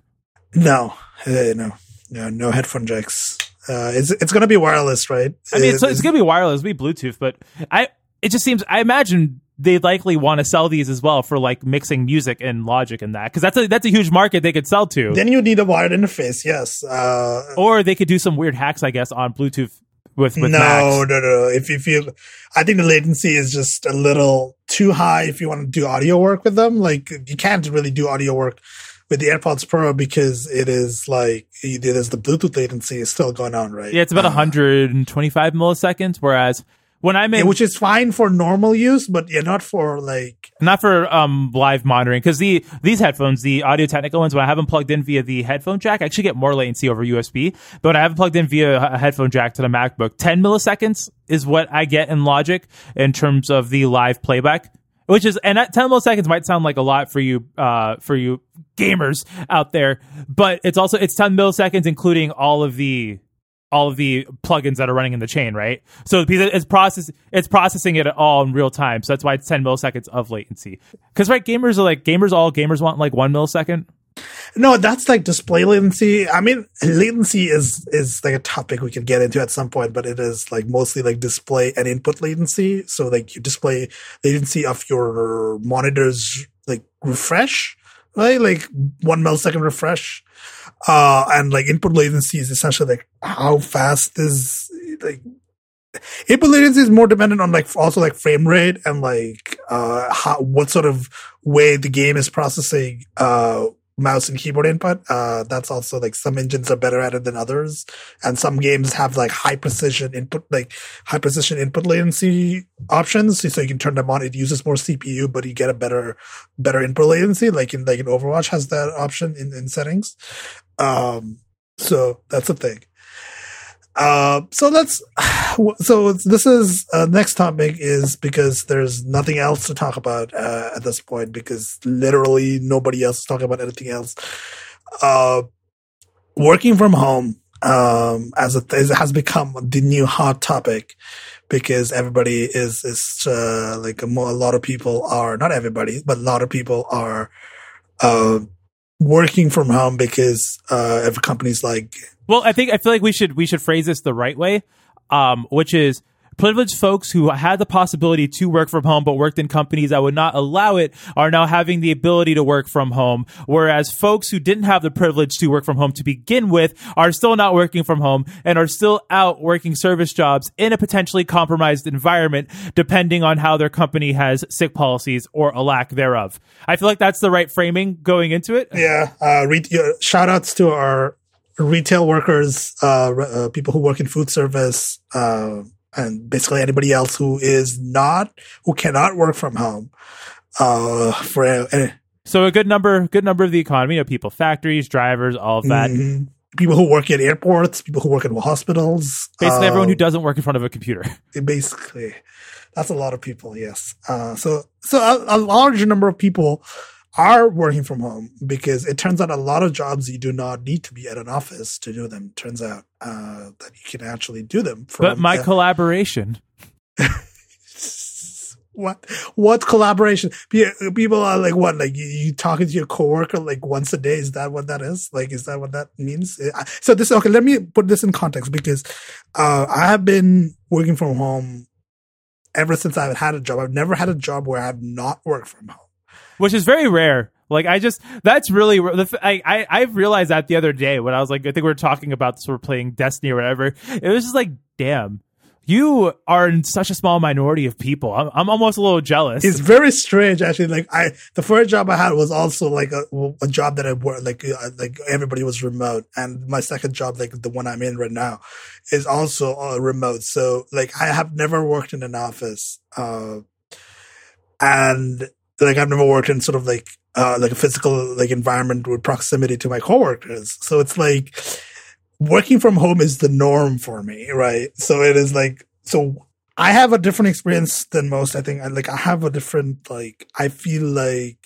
no, no, no, no headphone jacks. Uh, it's it's going to be wireless, right? I mean, it's, It- it's gonna be wireless, it'll be Bluetooth, but I it just seems I imagine they'd likely want to sell these as well for like mixing music and Logic and that because that's a that's a huge market they could sell to, then you need a wired interface. Yes. Uh, or they could do some weird hacks, I guess, on Bluetooth with with no, Macs. no, no. If you, I think the latency is just a little too high if you want to do audio work with them. Like you can't really do audio work with the AirPods Pro because it is like there's the Bluetooth latency is still going on, right? Yeah, it's about Uh, 125 milliseconds, whereas when I'm in which is fine for normal use, but yeah, not for like not for um live monitoring because the these headphones the audio technica ones when i have them plugged in via the headphone jack I actually get more latency over usb but when i have it plugged in via a headphone jack to the macbook 10 milliseconds is what i get in logic in terms of the live playback which is and that 10 milliseconds might sound like a lot for you uh for you gamers out there but it's also it's 10 milliseconds including all of the all of the plugins that are running in the chain, right? So it's process it's processing it all in real time. So that's why it's 10 milliseconds of latency. Because right, gamers are like gamers. All gamers want like one millisecond. No, that's like display latency. I mean, latency is is like a topic we could get into at some point, but it is like mostly like display and input latency. So like you display latency of your monitors like refresh, right? Like one millisecond refresh. Uh and like input latency is essentially like how fast is like input latency is more dependent on like also like frame rate and like uh how what sort of way the game is processing uh mouse and keyboard input. Uh, that's also like some engines are better at it than others, and some games have like high precision input, like high precision input latency options. So you can turn them on. It uses more CPU, but you get a better, better input latency. Like in like in Overwatch has that option in in settings. Um, so that's a thing. Uh, so let's, so this is, uh, next topic is because there's nothing else to talk about, uh, at this point because literally nobody else is talking about anything else. Uh, working from home, um, as th- has become the new hot topic because everybody is, is, uh, like a, mo- a lot of people are, not everybody, but a lot of people are, uh, working from home because, uh, every company's like, Well, I think I feel like we should we should phrase this the right way, um, which is privileged folks who had the possibility to work from home but worked in companies that would not allow it are now having the ability to work from home whereas folks who didn't have the privilege to work from home to begin with are still not working from home and are still out working service jobs in a potentially compromised environment depending on how their company has sick policies or a lack thereof i feel like that's the right framing going into it Yeah. Uh, re- uh, shout outs to our retail workers, uh, uh, people who work in food service, uh, and basically anybody else who is not, who cannot work from home. Uh, for, uh, so a good number good number of the economy you know people factories drivers all of that mhm. people who work at airports, people who work in hospitals. Basically, uh, everyone who doesn't work in front of a computer. basically that's a lot of people yes uh, so so a, a large number of people are working from home because it turns out a lot of jobs you do not need to be at an office to do them. Turns out uh, that you can actually do them from But my uh, collaboration. what what collaboration? People are like what like you, you talking to your coworker like once a day? Is that what that is? Like is that what that means? Uh, so this okay let me put this in context because uh i have been working from home ever since i've had a job. I've never had a job where i've not worked from home which is very rare. Like I just that's really the I realized that the other day when I was like I think we were talking about this, we we're playing Destiny or whatever. It was just like, damn, you are in such a small minority of people. I'm I'm almost a little jealous. it's very strange actually like i the first job i had was also like a, a job that i worked like uh, like everybody was remote and my second job like the one i'm in right now is also uh, remote so like i have never worked in an office uh and like i've never worked in sort of like uh like a physical like environment with proximity to my coworkers so it's like working from home is the norm for me right so it is like so I have a different experience than most. I think I like I have a different like I feel like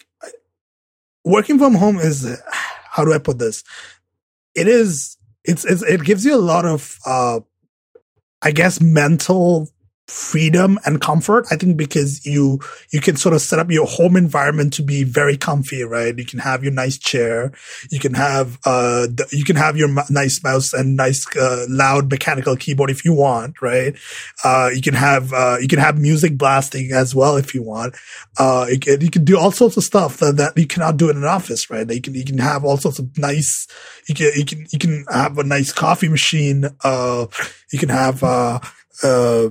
working from home is how do I put this? It is it's, it's it gives you a lot of uh I guess mental freedom and comfort. I think because you you can sort of set up your home environment to be very comfy, right? You can have your nice chair, you can have uh the, you can have your m- nice mouse and nice uh, loud mechanical keyboard if you want, right? Uh, you can have uh, you can have music blasting as well if you want. Uh, you can, you can do all sorts of stuff that, that you cannot do in an office, right? You can you can have all sorts of nice. You can you can you can have a nice coffee machine. Uh, you can have uh uh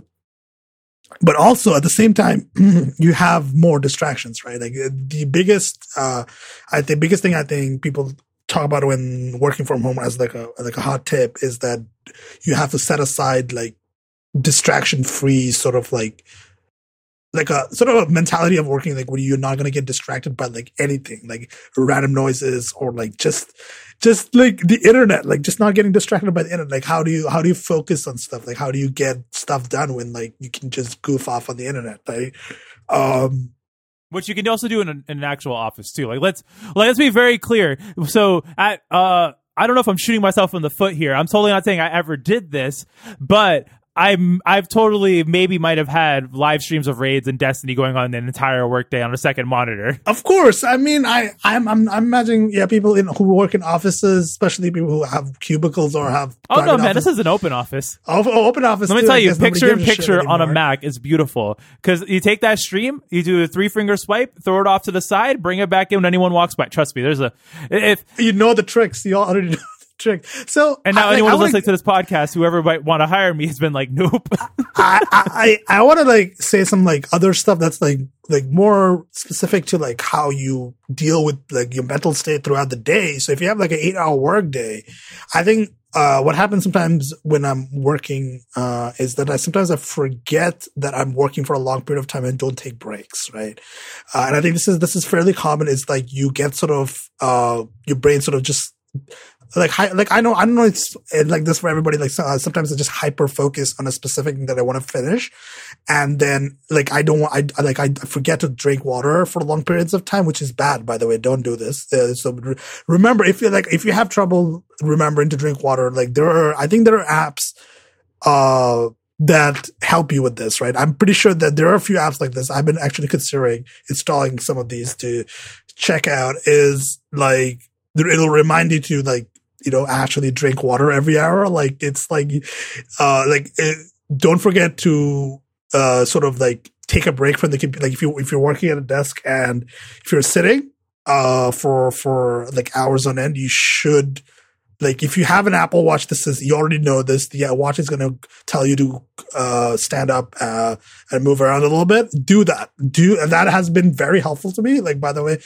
but also at the same time you have more distractions right? Like the biggest uh i think biggest thing i think people talk about when working from home as like a like a hot tip is that you have to set aside like distraction free sort of like like a sort of a mentality of working like where you're not going to get distracted by like anything like random noises or like just just like the internet like just not getting distracted by the internet. Like how do you how do you focus on stuff? Like how do you get stuff done when like you can just goof off on the internet right? Um which you can also do in an, in an actual office too. Like let's like, let's be very clear. So at uh I don't know if I'm shooting myself in the foot here. I'm totally not saying I ever did this, but I'm I've totally maybe might have had live streams of raids and Destiny going on an entire workday on a second monitor. Of course, I mean I I'm I'm, I'm imagining yeah people in who work in offices, especially people who have cubicles or have. Oh no, man, office. this is an open office. Oh, oh, open office. Let me too. tell you, picture in gives a picture on a. Mac is beautiful because you take that stream, you do a three finger swipe, throw it off to the side, bring it back in when anyone walks by. Trust me, there's a if You know the tricks. You already know the trick. So and now I, anyone I who's listening to this podcast, whoever might want to hire me, has been like, nope. I I I want to like say some like other stuff that's like like more specific to like how you deal with like your mental state throughout the day. So if you have like an eight hour work day, I think uh, what happens sometimes when I'm working uh, is that I sometimes I forget that I'm working for a long period of time and don't take breaks, right? Uh, and I think this is this is fairly common. Is like you get sort of uh, your brain sort of just like hi, like I know I don't know it's uh, like this for everybody. Like uh, sometimes I just hyper focus on a specific thing that I want to finish, and then like I don't want I I- like I forget to drink water for long periods of time, which is bad by the way. Don't do this. Uh, so re- remember if you like if you have trouble remembering to drink water, like there are I think there are apps uh that help you with this, right? I'm pretty sure that there are a few apps like this. I've been actually considering installing some of these to check out. Is like it'll remind you to like you know actually drink water every hour. Like it's like uh like it, don't forget to uh sort of like take a break from the computer. Like if you if you're working at a desk and if you're sitting uh for for like hours on end, you should like if you have an Apple Watch, this is you already know this. The watch is going to tell you to uh, stand up uh, and move around a little bit. Do that. Do and that has been very helpful to me. Like by the way,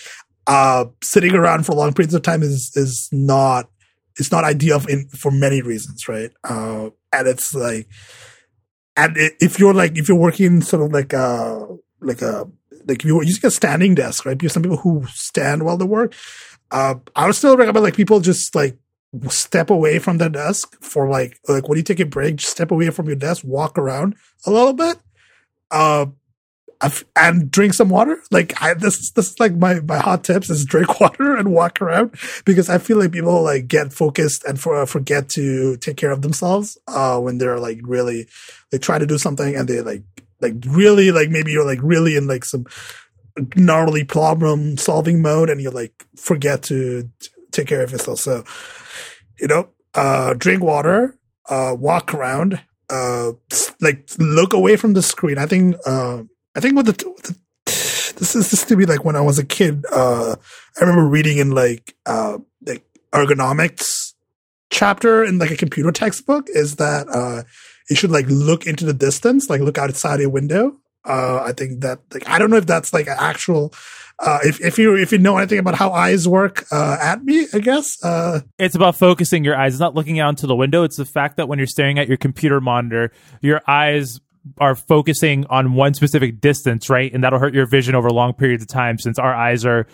uh, sitting around for long periods of time is is not it's not ideal in, for many reasons, right? Uh, and it's like, and if you're like if you're working sort of like a like a like if you're using a standing desk, right? Because some people who stand while they work. Uh, I would still recommend like people just like step away from the desk for like like when you take a break, just step away from your desk, walk around a little bit, uh, I've- and drink some water. Like I, this is this is like my my hot tips is drink water and walk around because I feel like people like get focused and for, forget to take care of themselves uh when they're like really they try to do something and they like like really like maybe you're like really in like some gnarly problem solving mode and you like forget to, to take care of yourself. So you know, uh, drink water, uh, walk around, uh, like look away from the screen. I think, uh, I think with the, with the this is this to be like when I was a kid. Uh, I remember reading in like, uh, like ergonomics chapter in like a computer textbook is that, uh, you should like look into the distance, like look outside your window. Uh, I think that like, I don't know if that's like an actual, uh, if, if you, if you know anything about how eyes work, uh, at me, I guess, uh, It's about focusing your eyes. It's not looking out into the window. It's the fact that when you're staring at your computer monitor, your eyes are focusing on one specific distance, right? And that'll hurt your vision over long periods of time since our eyes are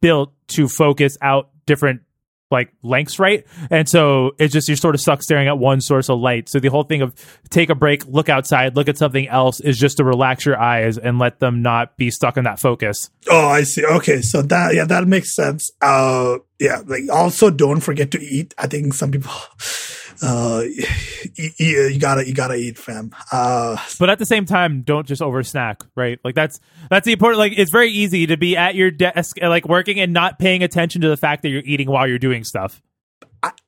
built to focus out different like lengths right and so it's just you're sort of stuck staring at one source of light so the whole thing of take a break look outside look at something else is just to relax your eyes and let them not be stuck in that focus Oh, I see. Okay, so that yeah, that makes sense. Uh, yeah, like also don't forget to eat. I think some people, uh, you, you gotta you gotta eat, fam. Uh, but at the same time don't just over snack right like that's that's the important like it's very easy to be at your desk uh, like working and not paying attention to the fact that you're eating while you're doing stuff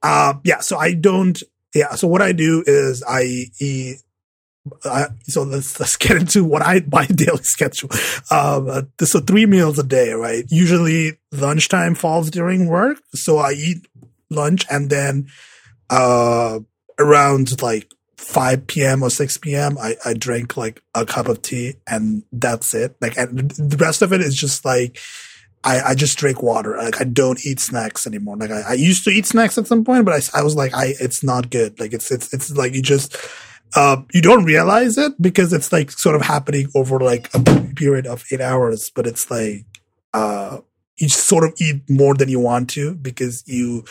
uh, yeah. So I don't. Yeah. So what I do is I eat. Uh, so let's let's get into what I my daily schedule. Um, uh, so three meals a day, right? Usually lunchtime falls during work, so I eat lunch and then uh around like 5 p.m. or 6 p.m. I, I drink like a cup of tea and that's it. Like, and the rest of it is just like, I, I just drink water. Like, I don't eat snacks anymore. Like, I, I used to eat snacks at some point, but I, I was like, I, it's not good. Like, it's, it's, it's like you just, uh, you don't realize it because it's like sort of happening over like a period of eight hours, but it's like, uh, you sort of eat more than you want to because you,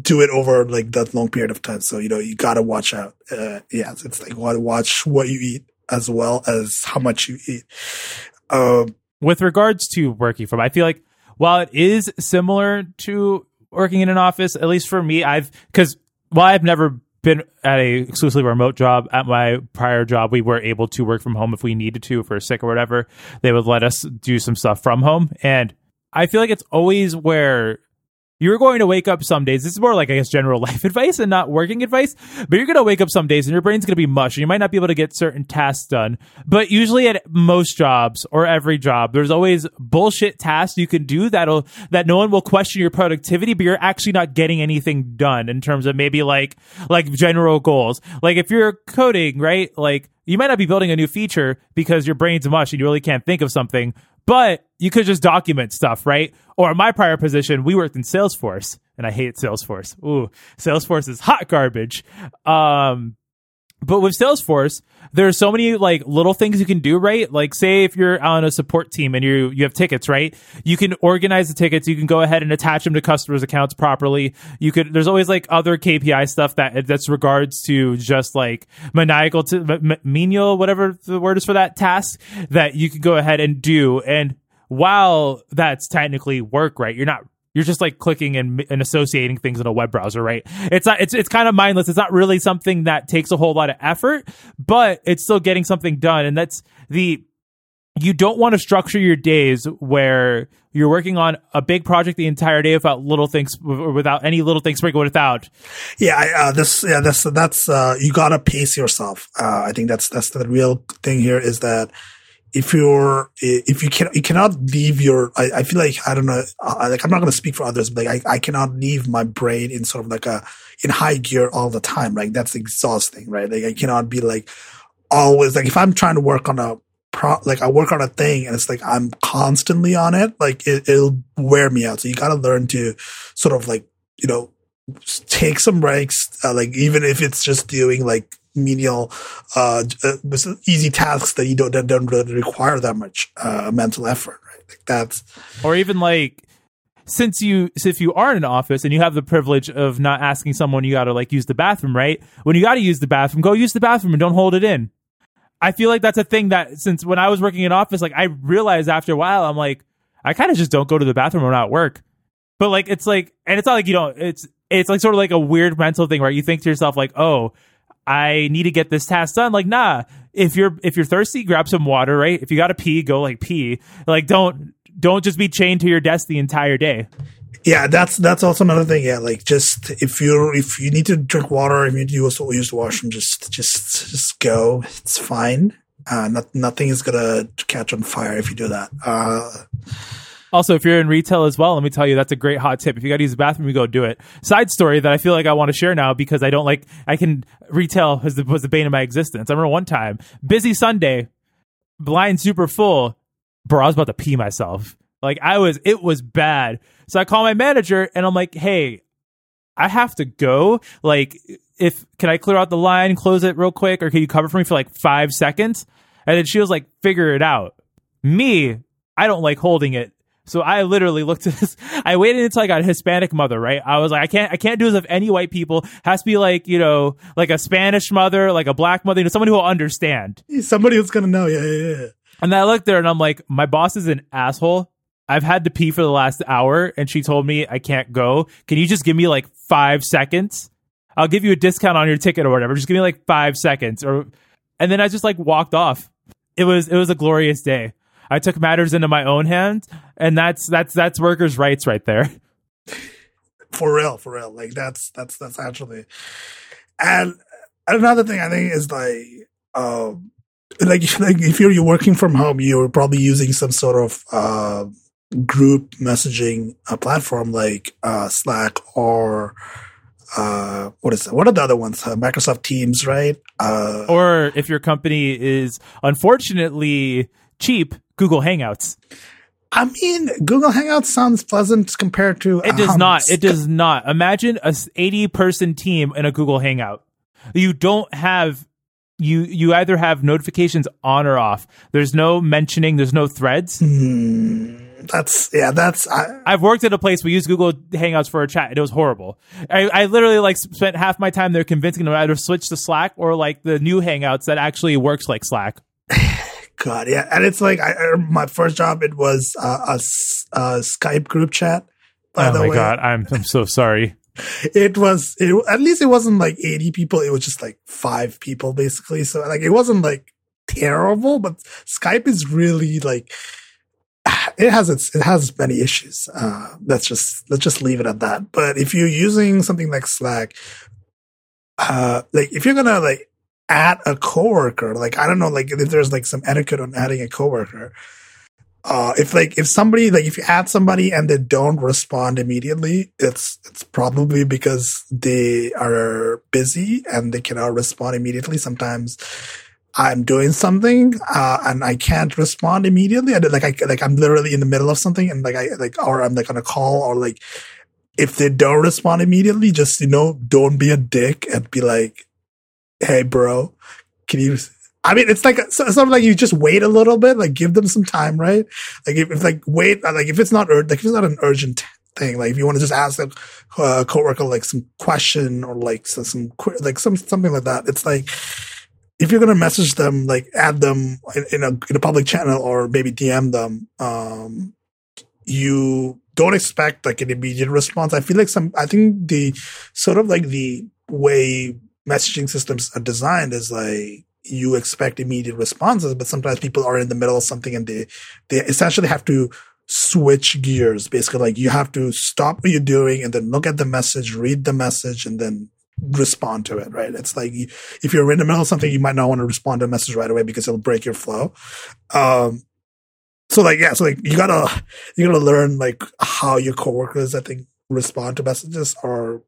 do it over like that long period of time. So, you know, you gotta watch out. Uh, yeah, it's like watch what you eat as well as how much you eat. Um, with regards to working from, I feel like while it is similar to working in an office, at least for me, I've, cause while I've never been at a exclusively remote job at my prior job we were able to work from home if we needed to if we are sick or whatever they would let us do some stuff from home and i feel like it's always where you're going to wake up some days. This is more like, I guess, general life advice and not working advice. But you're going to wake up some days and your brain's going to be mush and you might not be able to get certain tasks done. But usually at most jobs or every job, there's always bullshit tasks you can do that'll, that no one will question your productivity, but you're actually not getting anything done in terms of maybe like, like general goals. Like if you're coding, right? Like, you might not be building a new feature because your brain's mush and you really can't think of something, but you could just document stuff, right? Or in my prior position, we worked in Salesforce and I hate Salesforce. Ooh, Salesforce is hot garbage. Um, but with Salesforce, there are so many like little things you can do, right? Like say if you're on a support team and you you have tickets, right? You can organize the tickets. You can go ahead and attach them to customers' accounts properly. You could. There's always like other KPI stuff that that's regards to just like maniacal to m- menial, whatever the word is for that task that you can go ahead and do. And while that's technically work, right? You're not you're just like clicking and, and associating things in a web browser, right? It's not, it's, it's kind of mindless. It's not really something that takes a whole lot of effort, but it's still getting something done. And that's the, you don't want to structure your days where you're working on a big project the entire day without little things, without any little things sprinkled without. Yeah, I, uh, this, yeah, that's, that's, uh, you gotta pace yourself. Uh, I think that's, that's the real thing here is that, if you're if you can you cannot leave your I, I feel like I don't know uh, like I'm not to speak for others but like I, I cannot leave my brain in sort of like a in high gear all the time. Like that's exhausting right? Like I cannot be like always like if I'm trying to work on a pro like I work on a thing and it's like I'm constantly on it like it, it'll wear me out. So you got to learn to sort of like you know take some breaks uh, like even if it's just doing like menial, uh, uh easy tasks that you don't that don't really require that much uh, mental effort. Right? Like that's or even like since you if you are in an office and you have the privilege of not asking someone you got to like use the bathroom, right? When you got to use the bathroom, go use the bathroom and don't hold it in. I feel like that's a thing that since when I was working in office, like I realized after a while, I'm like, I kind of just don't go to the bathroom when I'm at work. But like, it's like, and it's not like you don't. It's it's like sort of like a weird mental thing where you think to yourself like, oh, I need to get this task done. Like, nah, if you're if you're thirsty, grab some water, right? If you gotta pee, go like pee. Like don't don't just be chained to your desk the entire day. Yeah, that's that's also another thing. Yeah, like just if you're if you need to drink water, if you need to use, use the washroom, just just just go. It's fine. Uh, not, nothing is gonna catch on fire if you do that. Uh, also, if you're in retail as well, let me tell you that's a great hot tip. If you got to use the bathroom, you go do it. Side story that I feel like I want to share now because I don't like I can retail was the, was the bane of my existence. I remember one time, busy Sunday, blind super full, bro. I was about to pee myself. Like I was, it was bad. So I call my manager and I'm like, hey, I have to go. Like, if can I clear out the line, close it real quick, or can you cover for me for like five seconds? And then she was like, figure it out. Me, I don't like holding it So I literally looked at this. I waited until I got a Hispanic mother, right? I was like, I can't, I can't do this with any white people. Has to be like, you know, like a Spanish mother, like a black mother, you know, somebody who will understand. Somebody who's gonna know. Yeah, yeah, yeah. And then I looked there and I'm like, my boss is an asshole. I've had to pee for the last hour and she told me I can't go. Can you just give me like five seconds? I'll give you a discount on your ticket or whatever. Just give me like five seconds. Or and then I just like walked off. It was it was a glorious day. I took matters into my own hands, and that's that's that's workers' rights right there. For real, for real. Like that's that's that's actually and another thing I think is like um like like if you're, you're working from home, you're probably using some sort of uh group messaging uh, platform like uh Slack or uh what is it? What are the other ones? Uh, Microsoft Teams, right? Uh Or if your company is unfortunately cheap, Google Hangouts. I mean, Google Hangouts sounds pleasant compared to It does um, not. It does not. Imagine a 80 person team in a Google Hangout. You don't have you you either have notifications on or off. There's no mentioning, there's no threads. Hmm, that's yeah, that's I, I've worked at a place we used Google Hangouts for a chat. and It was horrible. I, I literally like spent half my time there convincing them to either switch to Slack or like the new Hangouts that actually works like Slack. God, yeah, and it's like I, I my first job. It was uh, a, a Skype group chat. By oh the my way, god, I'm I'm so sorry. it was it, at least it wasn't like eighty people. It was just like five people basically. So like it wasn't like terrible, but Skype is really like it has its it has many issues. Uh, let's just let's just leave it at that. But if you're using something like Slack, uh, like if you're gonna like add a coworker, like I don't know, like if there's like some etiquette on adding a coworker. Uh, if like if somebody like if you add somebody and they don't respond immediately, it's it's probably because they are busy and they cannot respond immediately. Sometimes I'm doing something uh, and I can't respond immediately. I like I like I'm literally in the middle of something and like I like or I'm like on a call or like if they don't respond immediately, just you know don't be a dick and be like, hey bro, can you? I mean, it's like something like you just wait a little bit, like give them some time, right? Like if, if like wait, uh, like if it's not like if it's not an urgent thing, like if you want to just ask a uh, coworker like some question or like so- some like some something like that, it's like if you're gonna message them, like add them in, in a in a public channel or maybe DM them, um, you don't expect like an immediate response. I feel like some, I think the sort of like the way messaging systems are designed is like you expect immediate responses, but sometimes people are in the middle of something and they, they essentially have to switch gears. Basically, like you have to stop what you're doing and then look at the message, read the message, and then respond to it, right? It's like if you're in the middle of something, you might not want to respond to a message right away because it'll break your flow. Um, so like, yeah, so like you gotta, you gotta learn like how your coworkers, I think, respond to messages or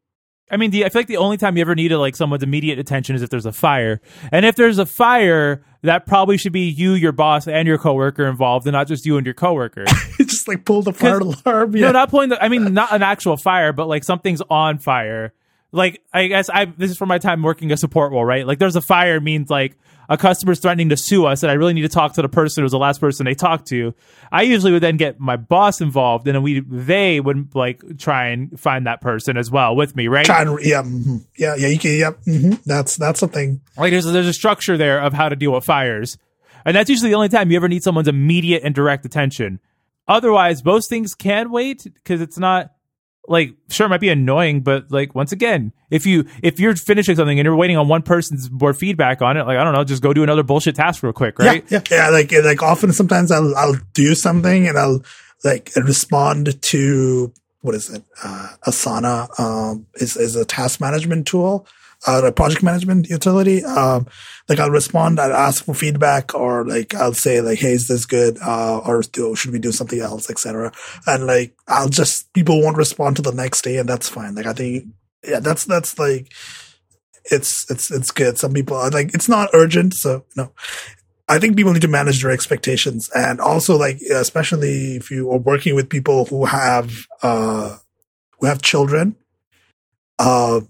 I mean, the, I feel like the only time you ever needed like someone's immediate attention is if there's a fire, and if there's a fire, that probably should be you, your boss, and your coworker involved, and not just you and your coworker. just like pull the fire alarm. Yeah. No, not pulling the. I mean, not an actual fire, but like something's on fire. Like I guess I this is from my time working a support role, right? Like there's a fire means like a customer's threatening to sue us, and I really need to talk to the person who's the last person they talked to. I usually would then get my boss involved, and then we they would like try and find that person as well with me, right? Try and, yeah, mhm. yeah, yeah, you can, yeah, hmm that's, that's a thing. Like there's there's a structure there of how to deal with fires, and that's usually the only time you ever need someone's immediate and direct attention. Otherwise, most things can wait because it's not like sure it might be annoying, but like once again, if you if you're finishing something and you're waiting on one person's more feedback on it, like I don't know, just go do another bullshit task real quick, right? Yeah, yeah, yeah. Like, like often, sometimes I'll, I'll do something and I'll like respond to what is it? Uh, Asana um, is is a task management tool, uh, a project management utility. Um, like I'll respond, I'll ask for feedback, or like I'll say like, "Hey, is this good?" Uh, or do, should we do something else, etc. And like I'll just people won't respond to the next day, and that's fine. Like I think, yeah, that's that's like it's it's it's good. Some people are like it's not urgent, so no. I think people need to manage their expectations, and also like especially if you are working with people who have uh who have children, uh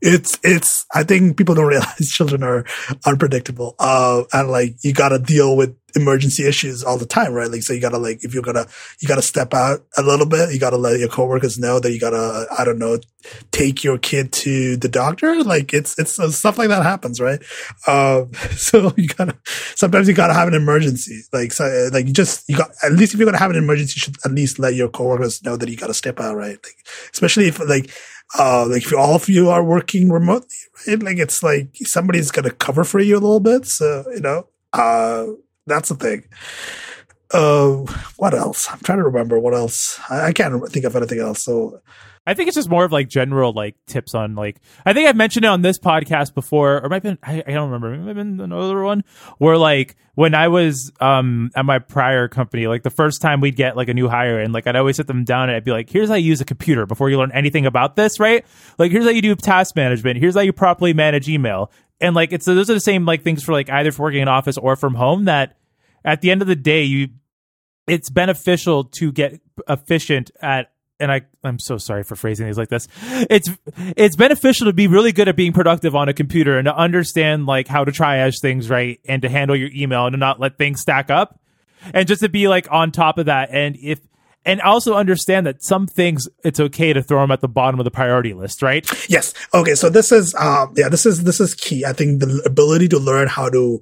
it's it's i think people don't realize children are unpredictable uh and like you gotta deal with emergency issues all the time right? Like so you gotta like if you're gonna you gotta step out a little bit you gotta let your coworkers know that you gotta i don't know take your kid to the doctor. Like it's it's uh, stuff like that happens right? Um so you gotta sometimes you gotta have an emergency. Like so like you just you got at least if you're gonna have an emergency you should at least let your coworkers know that you gotta step out right? Like especially if like uh, like if all of you are working remotely, right? Like it's like somebody's to cover for you a little bit. So, you know, uh, that's the thing. Uh, what else? I'm trying to remember what else. I, I can't think of anything else. So, I think it's just more of like general like tips on like I think I've mentioned it on this podcast before, or might been I, I don't remember, maybe been another one where like when I was um at my prior company, like the first time we'd get like a new hire and like I'd always sit them down and I'd be like, here's how you use a computer before you learn anything about this, right? Like here's how you do task management, here's how you properly manage email. And like it's those are the same like things for like either for working in office or from home that at the end of the day you it's beneficial to get efficient at and I I'm so sorry for phrasing these like this. It's it's beneficial to be really good at being productive on a computer and to understand like how to triage things right and to handle your email and to not let things stack up and just to be like on top of that and if and also understand that some things it's okay to throw them at the bottom of the priority list, right? Yes. Okay. So this is um yeah this is this is key. I think the ability to learn how to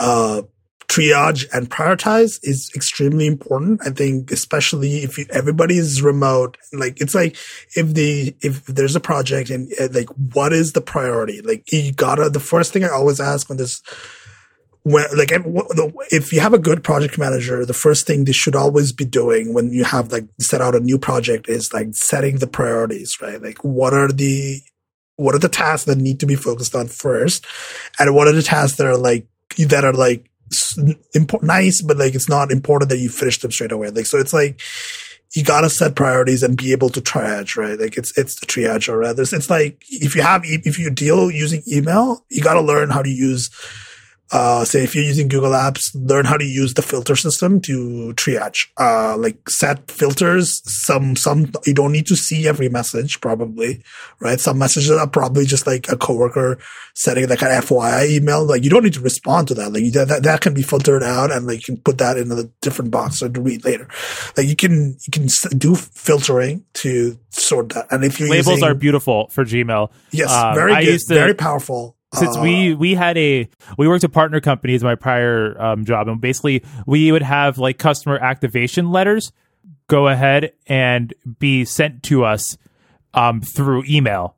uh triage and prioritize is extremely important. I think, especially if you, everybody is remote, like it's like if the, if there's a project and uh, like, what is the priority? Like you gotta, the first thing I always ask when this, when like if you have a good project manager, the first thing they should always be doing when you have like set out a new project is like setting the priorities, right? Like what are the, what are the tasks that need to be focused on first? And what are the tasks that are like, that are like important, nice, but like it's not important that you finish them straight away. Like, so it's like, you gotta set priorities and be able to triage, right? Like it's, it's the triage or rather, it's like if you have, if you deal using email, you gotta learn how to use uh, say if you're using Google Apps, learn how to use the filter system to triage. Uh, like set filters. Some, some, you don't need to see every message probably, right? Some messages are probably just like a coworker setting like an FYI email. Like you don't need to respond to that. Like that, that can be filtered out and like you can put that in a different box to read later. Like you can, you can do filtering to sort that. And if you labels using, are beautiful for Gmail. Yes. Um, very good. To, very powerful since we uh. we had a we worked at partner companies my prior um, job and basically we would have like customer activation letters go ahead and be sent to us um, through email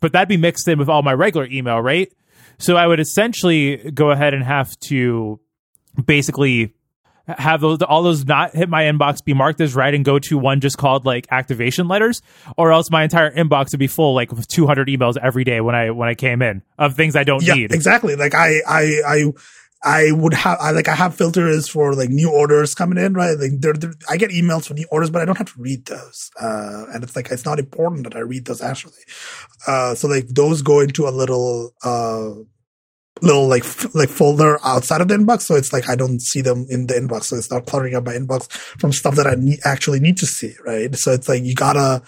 but that'd be mixed in with all my regular email right so i would essentially go ahead and have to basically have those all those not hit my inbox be marked as right and go to one just called like activation letters or else my entire inbox would be full like with 200 emails every day when i when i came in of things i don't yeah, need exactly like i i i I would have, I like, I have filters for like new orders coming in, right? Like, they're, they're, I get emails for new orders, but I don't have to read those. Uh, and it's like, it's not important that I read those actually. Uh, so like those go into a little, uh, little like f- like folder outside of the inbox so it's like i don't see them in the inbox so it's not cluttering up my inbox from stuff that i actually need to see right so it's like you gotta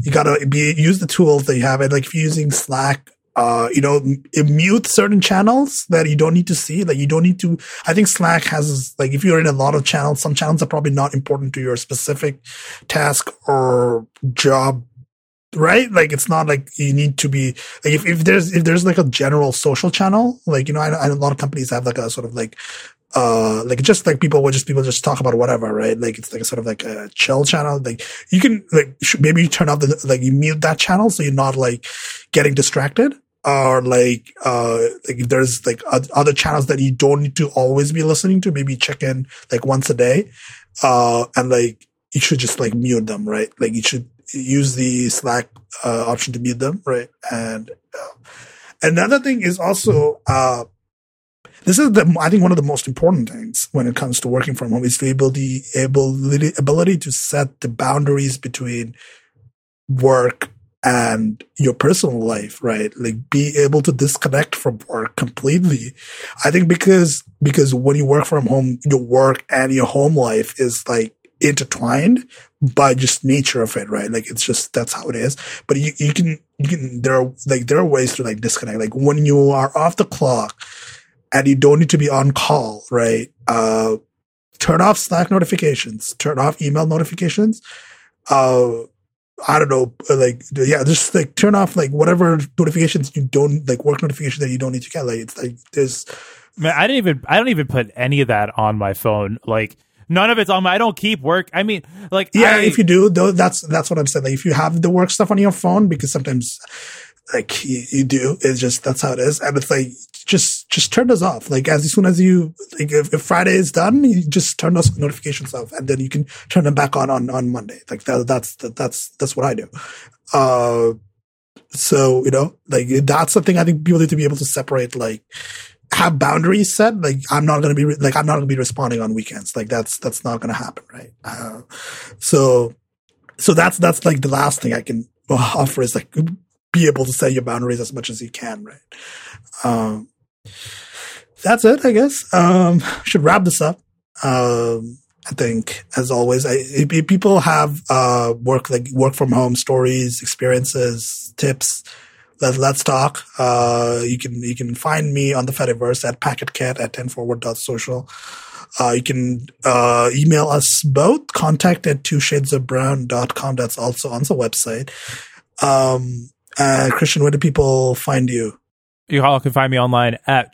you gotta be use the tools that you have and like if you're using slack uh, you know, mute certain channels that you don't need to see. Like you don't need to. I think Slack has like if you're in a lot of channels, some channels are probably not important to your specific task or job right? Like it's not like you need to be like if, if there's if there's like a general social channel, like you know, I, I, a lot of companies have like a sort of like uh like just like people would just people just talk about whatever, right? Like it's like a sort of like a chill channel. Like you can like maybe you turn off the like you mute that channel so you're not like getting distracted. Or like, uh, like if there's like other channels that you don't need to always be listening to, maybe check in like once a day. Uh, and like you should just like mute them, right? Like you should use the Slack uh, option to mute them, right? And uh, another thing is also uh, this is the I think one of the most important things when it comes to working from home is the ability ability ability to set the boundaries between work and your personal life, right? Like be able to disconnect from work completely. I think because because when you work from home, your work and your home life is like intertwined by just nature of it, right? Like it's just that's how it is. But you, you can you can there are like there are ways to like disconnect. Like when you are off the clock and you don't need to be on call, right? Uh turn off Slack notifications, turn off email notifications. Uh I don't know, like yeah, just like turn off like whatever notifications you don't like work notifications that you don't need to get. Like it's like there's Man, I didn't even I don't even put any of that on my phone. Like none of it's on my I don't keep work. I mean, like yeah, I, if you do, though, that's that's what I'm saying. Like if you have the work stuff on your phone, because sometimes like you, you do, it's just that's how it is, and it's like just just turn those off. Like as soon as you like if, if Friday is done, you just turn those notifications off, and then you can turn them back on on on Monday. Like that, that's that, that's that's what I do. Uh, so you know, like that's something I think people need to be able to separate. Like have boundaries set. Like I'm not going to be re- like I'm not going to be responding on weekends. Like that's that's not going to happen, right? Uh, so so that's that's like the last thing I can offer is like be able to set your boundaries as much as you can, right? Um, that's it, I guess. Um, should wrap this up. Um, I think, as always, I, people have uh, work like work from home stories, experiences, tips. Let, let's talk. Uh, you can you can find me on the Fediverse at packetcat at 10forward.social. Uh, you can uh, email us both, contact at two shades of. That's also on the website. Um, uh, Christian, where do people find you? You all can find me online at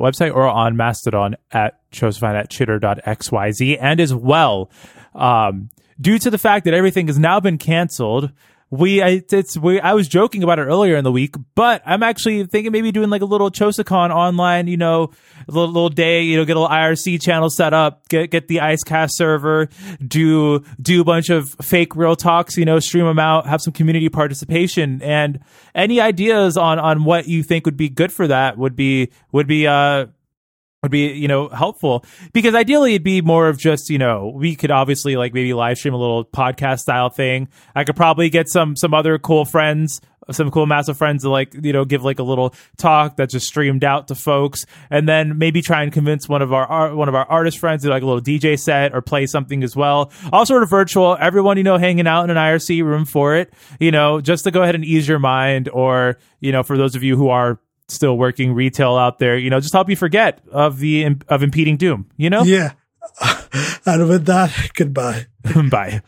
website or on Mastodon at chosefine at chitter.xyz. And as well, um, due to the fact that everything has now been canceled, we I, it's we I was joking about it earlier in the week, but I'm actually thinking maybe doing like a little Chosacon online, you know, a little, little day, you know, get a little IRC channel set up, get get the IceCast server, do do a bunch of fake real talks, you know, stream them out, have some community participation, and any ideas on on what you think would be good for that would be would be uh would be you know helpful. Because ideally it'd be more of just you know we could obviously like maybe live stream a little podcast style thing. I could probably get some some other cool friends some cool massive friends to like you know give like a little talk that's just streamed out to folks. And then maybe try and convince one of our, our one of our artist friends to like a little dj set or play something as well. All sort of virtual. Everyone you know hanging out in an irc room for it you know just to go ahead and ease your mind or you know for those of you who are still working retail out there, you know, just help you forget of the of impeding doom, you know? Yeah. and with that, goodbye. Bye.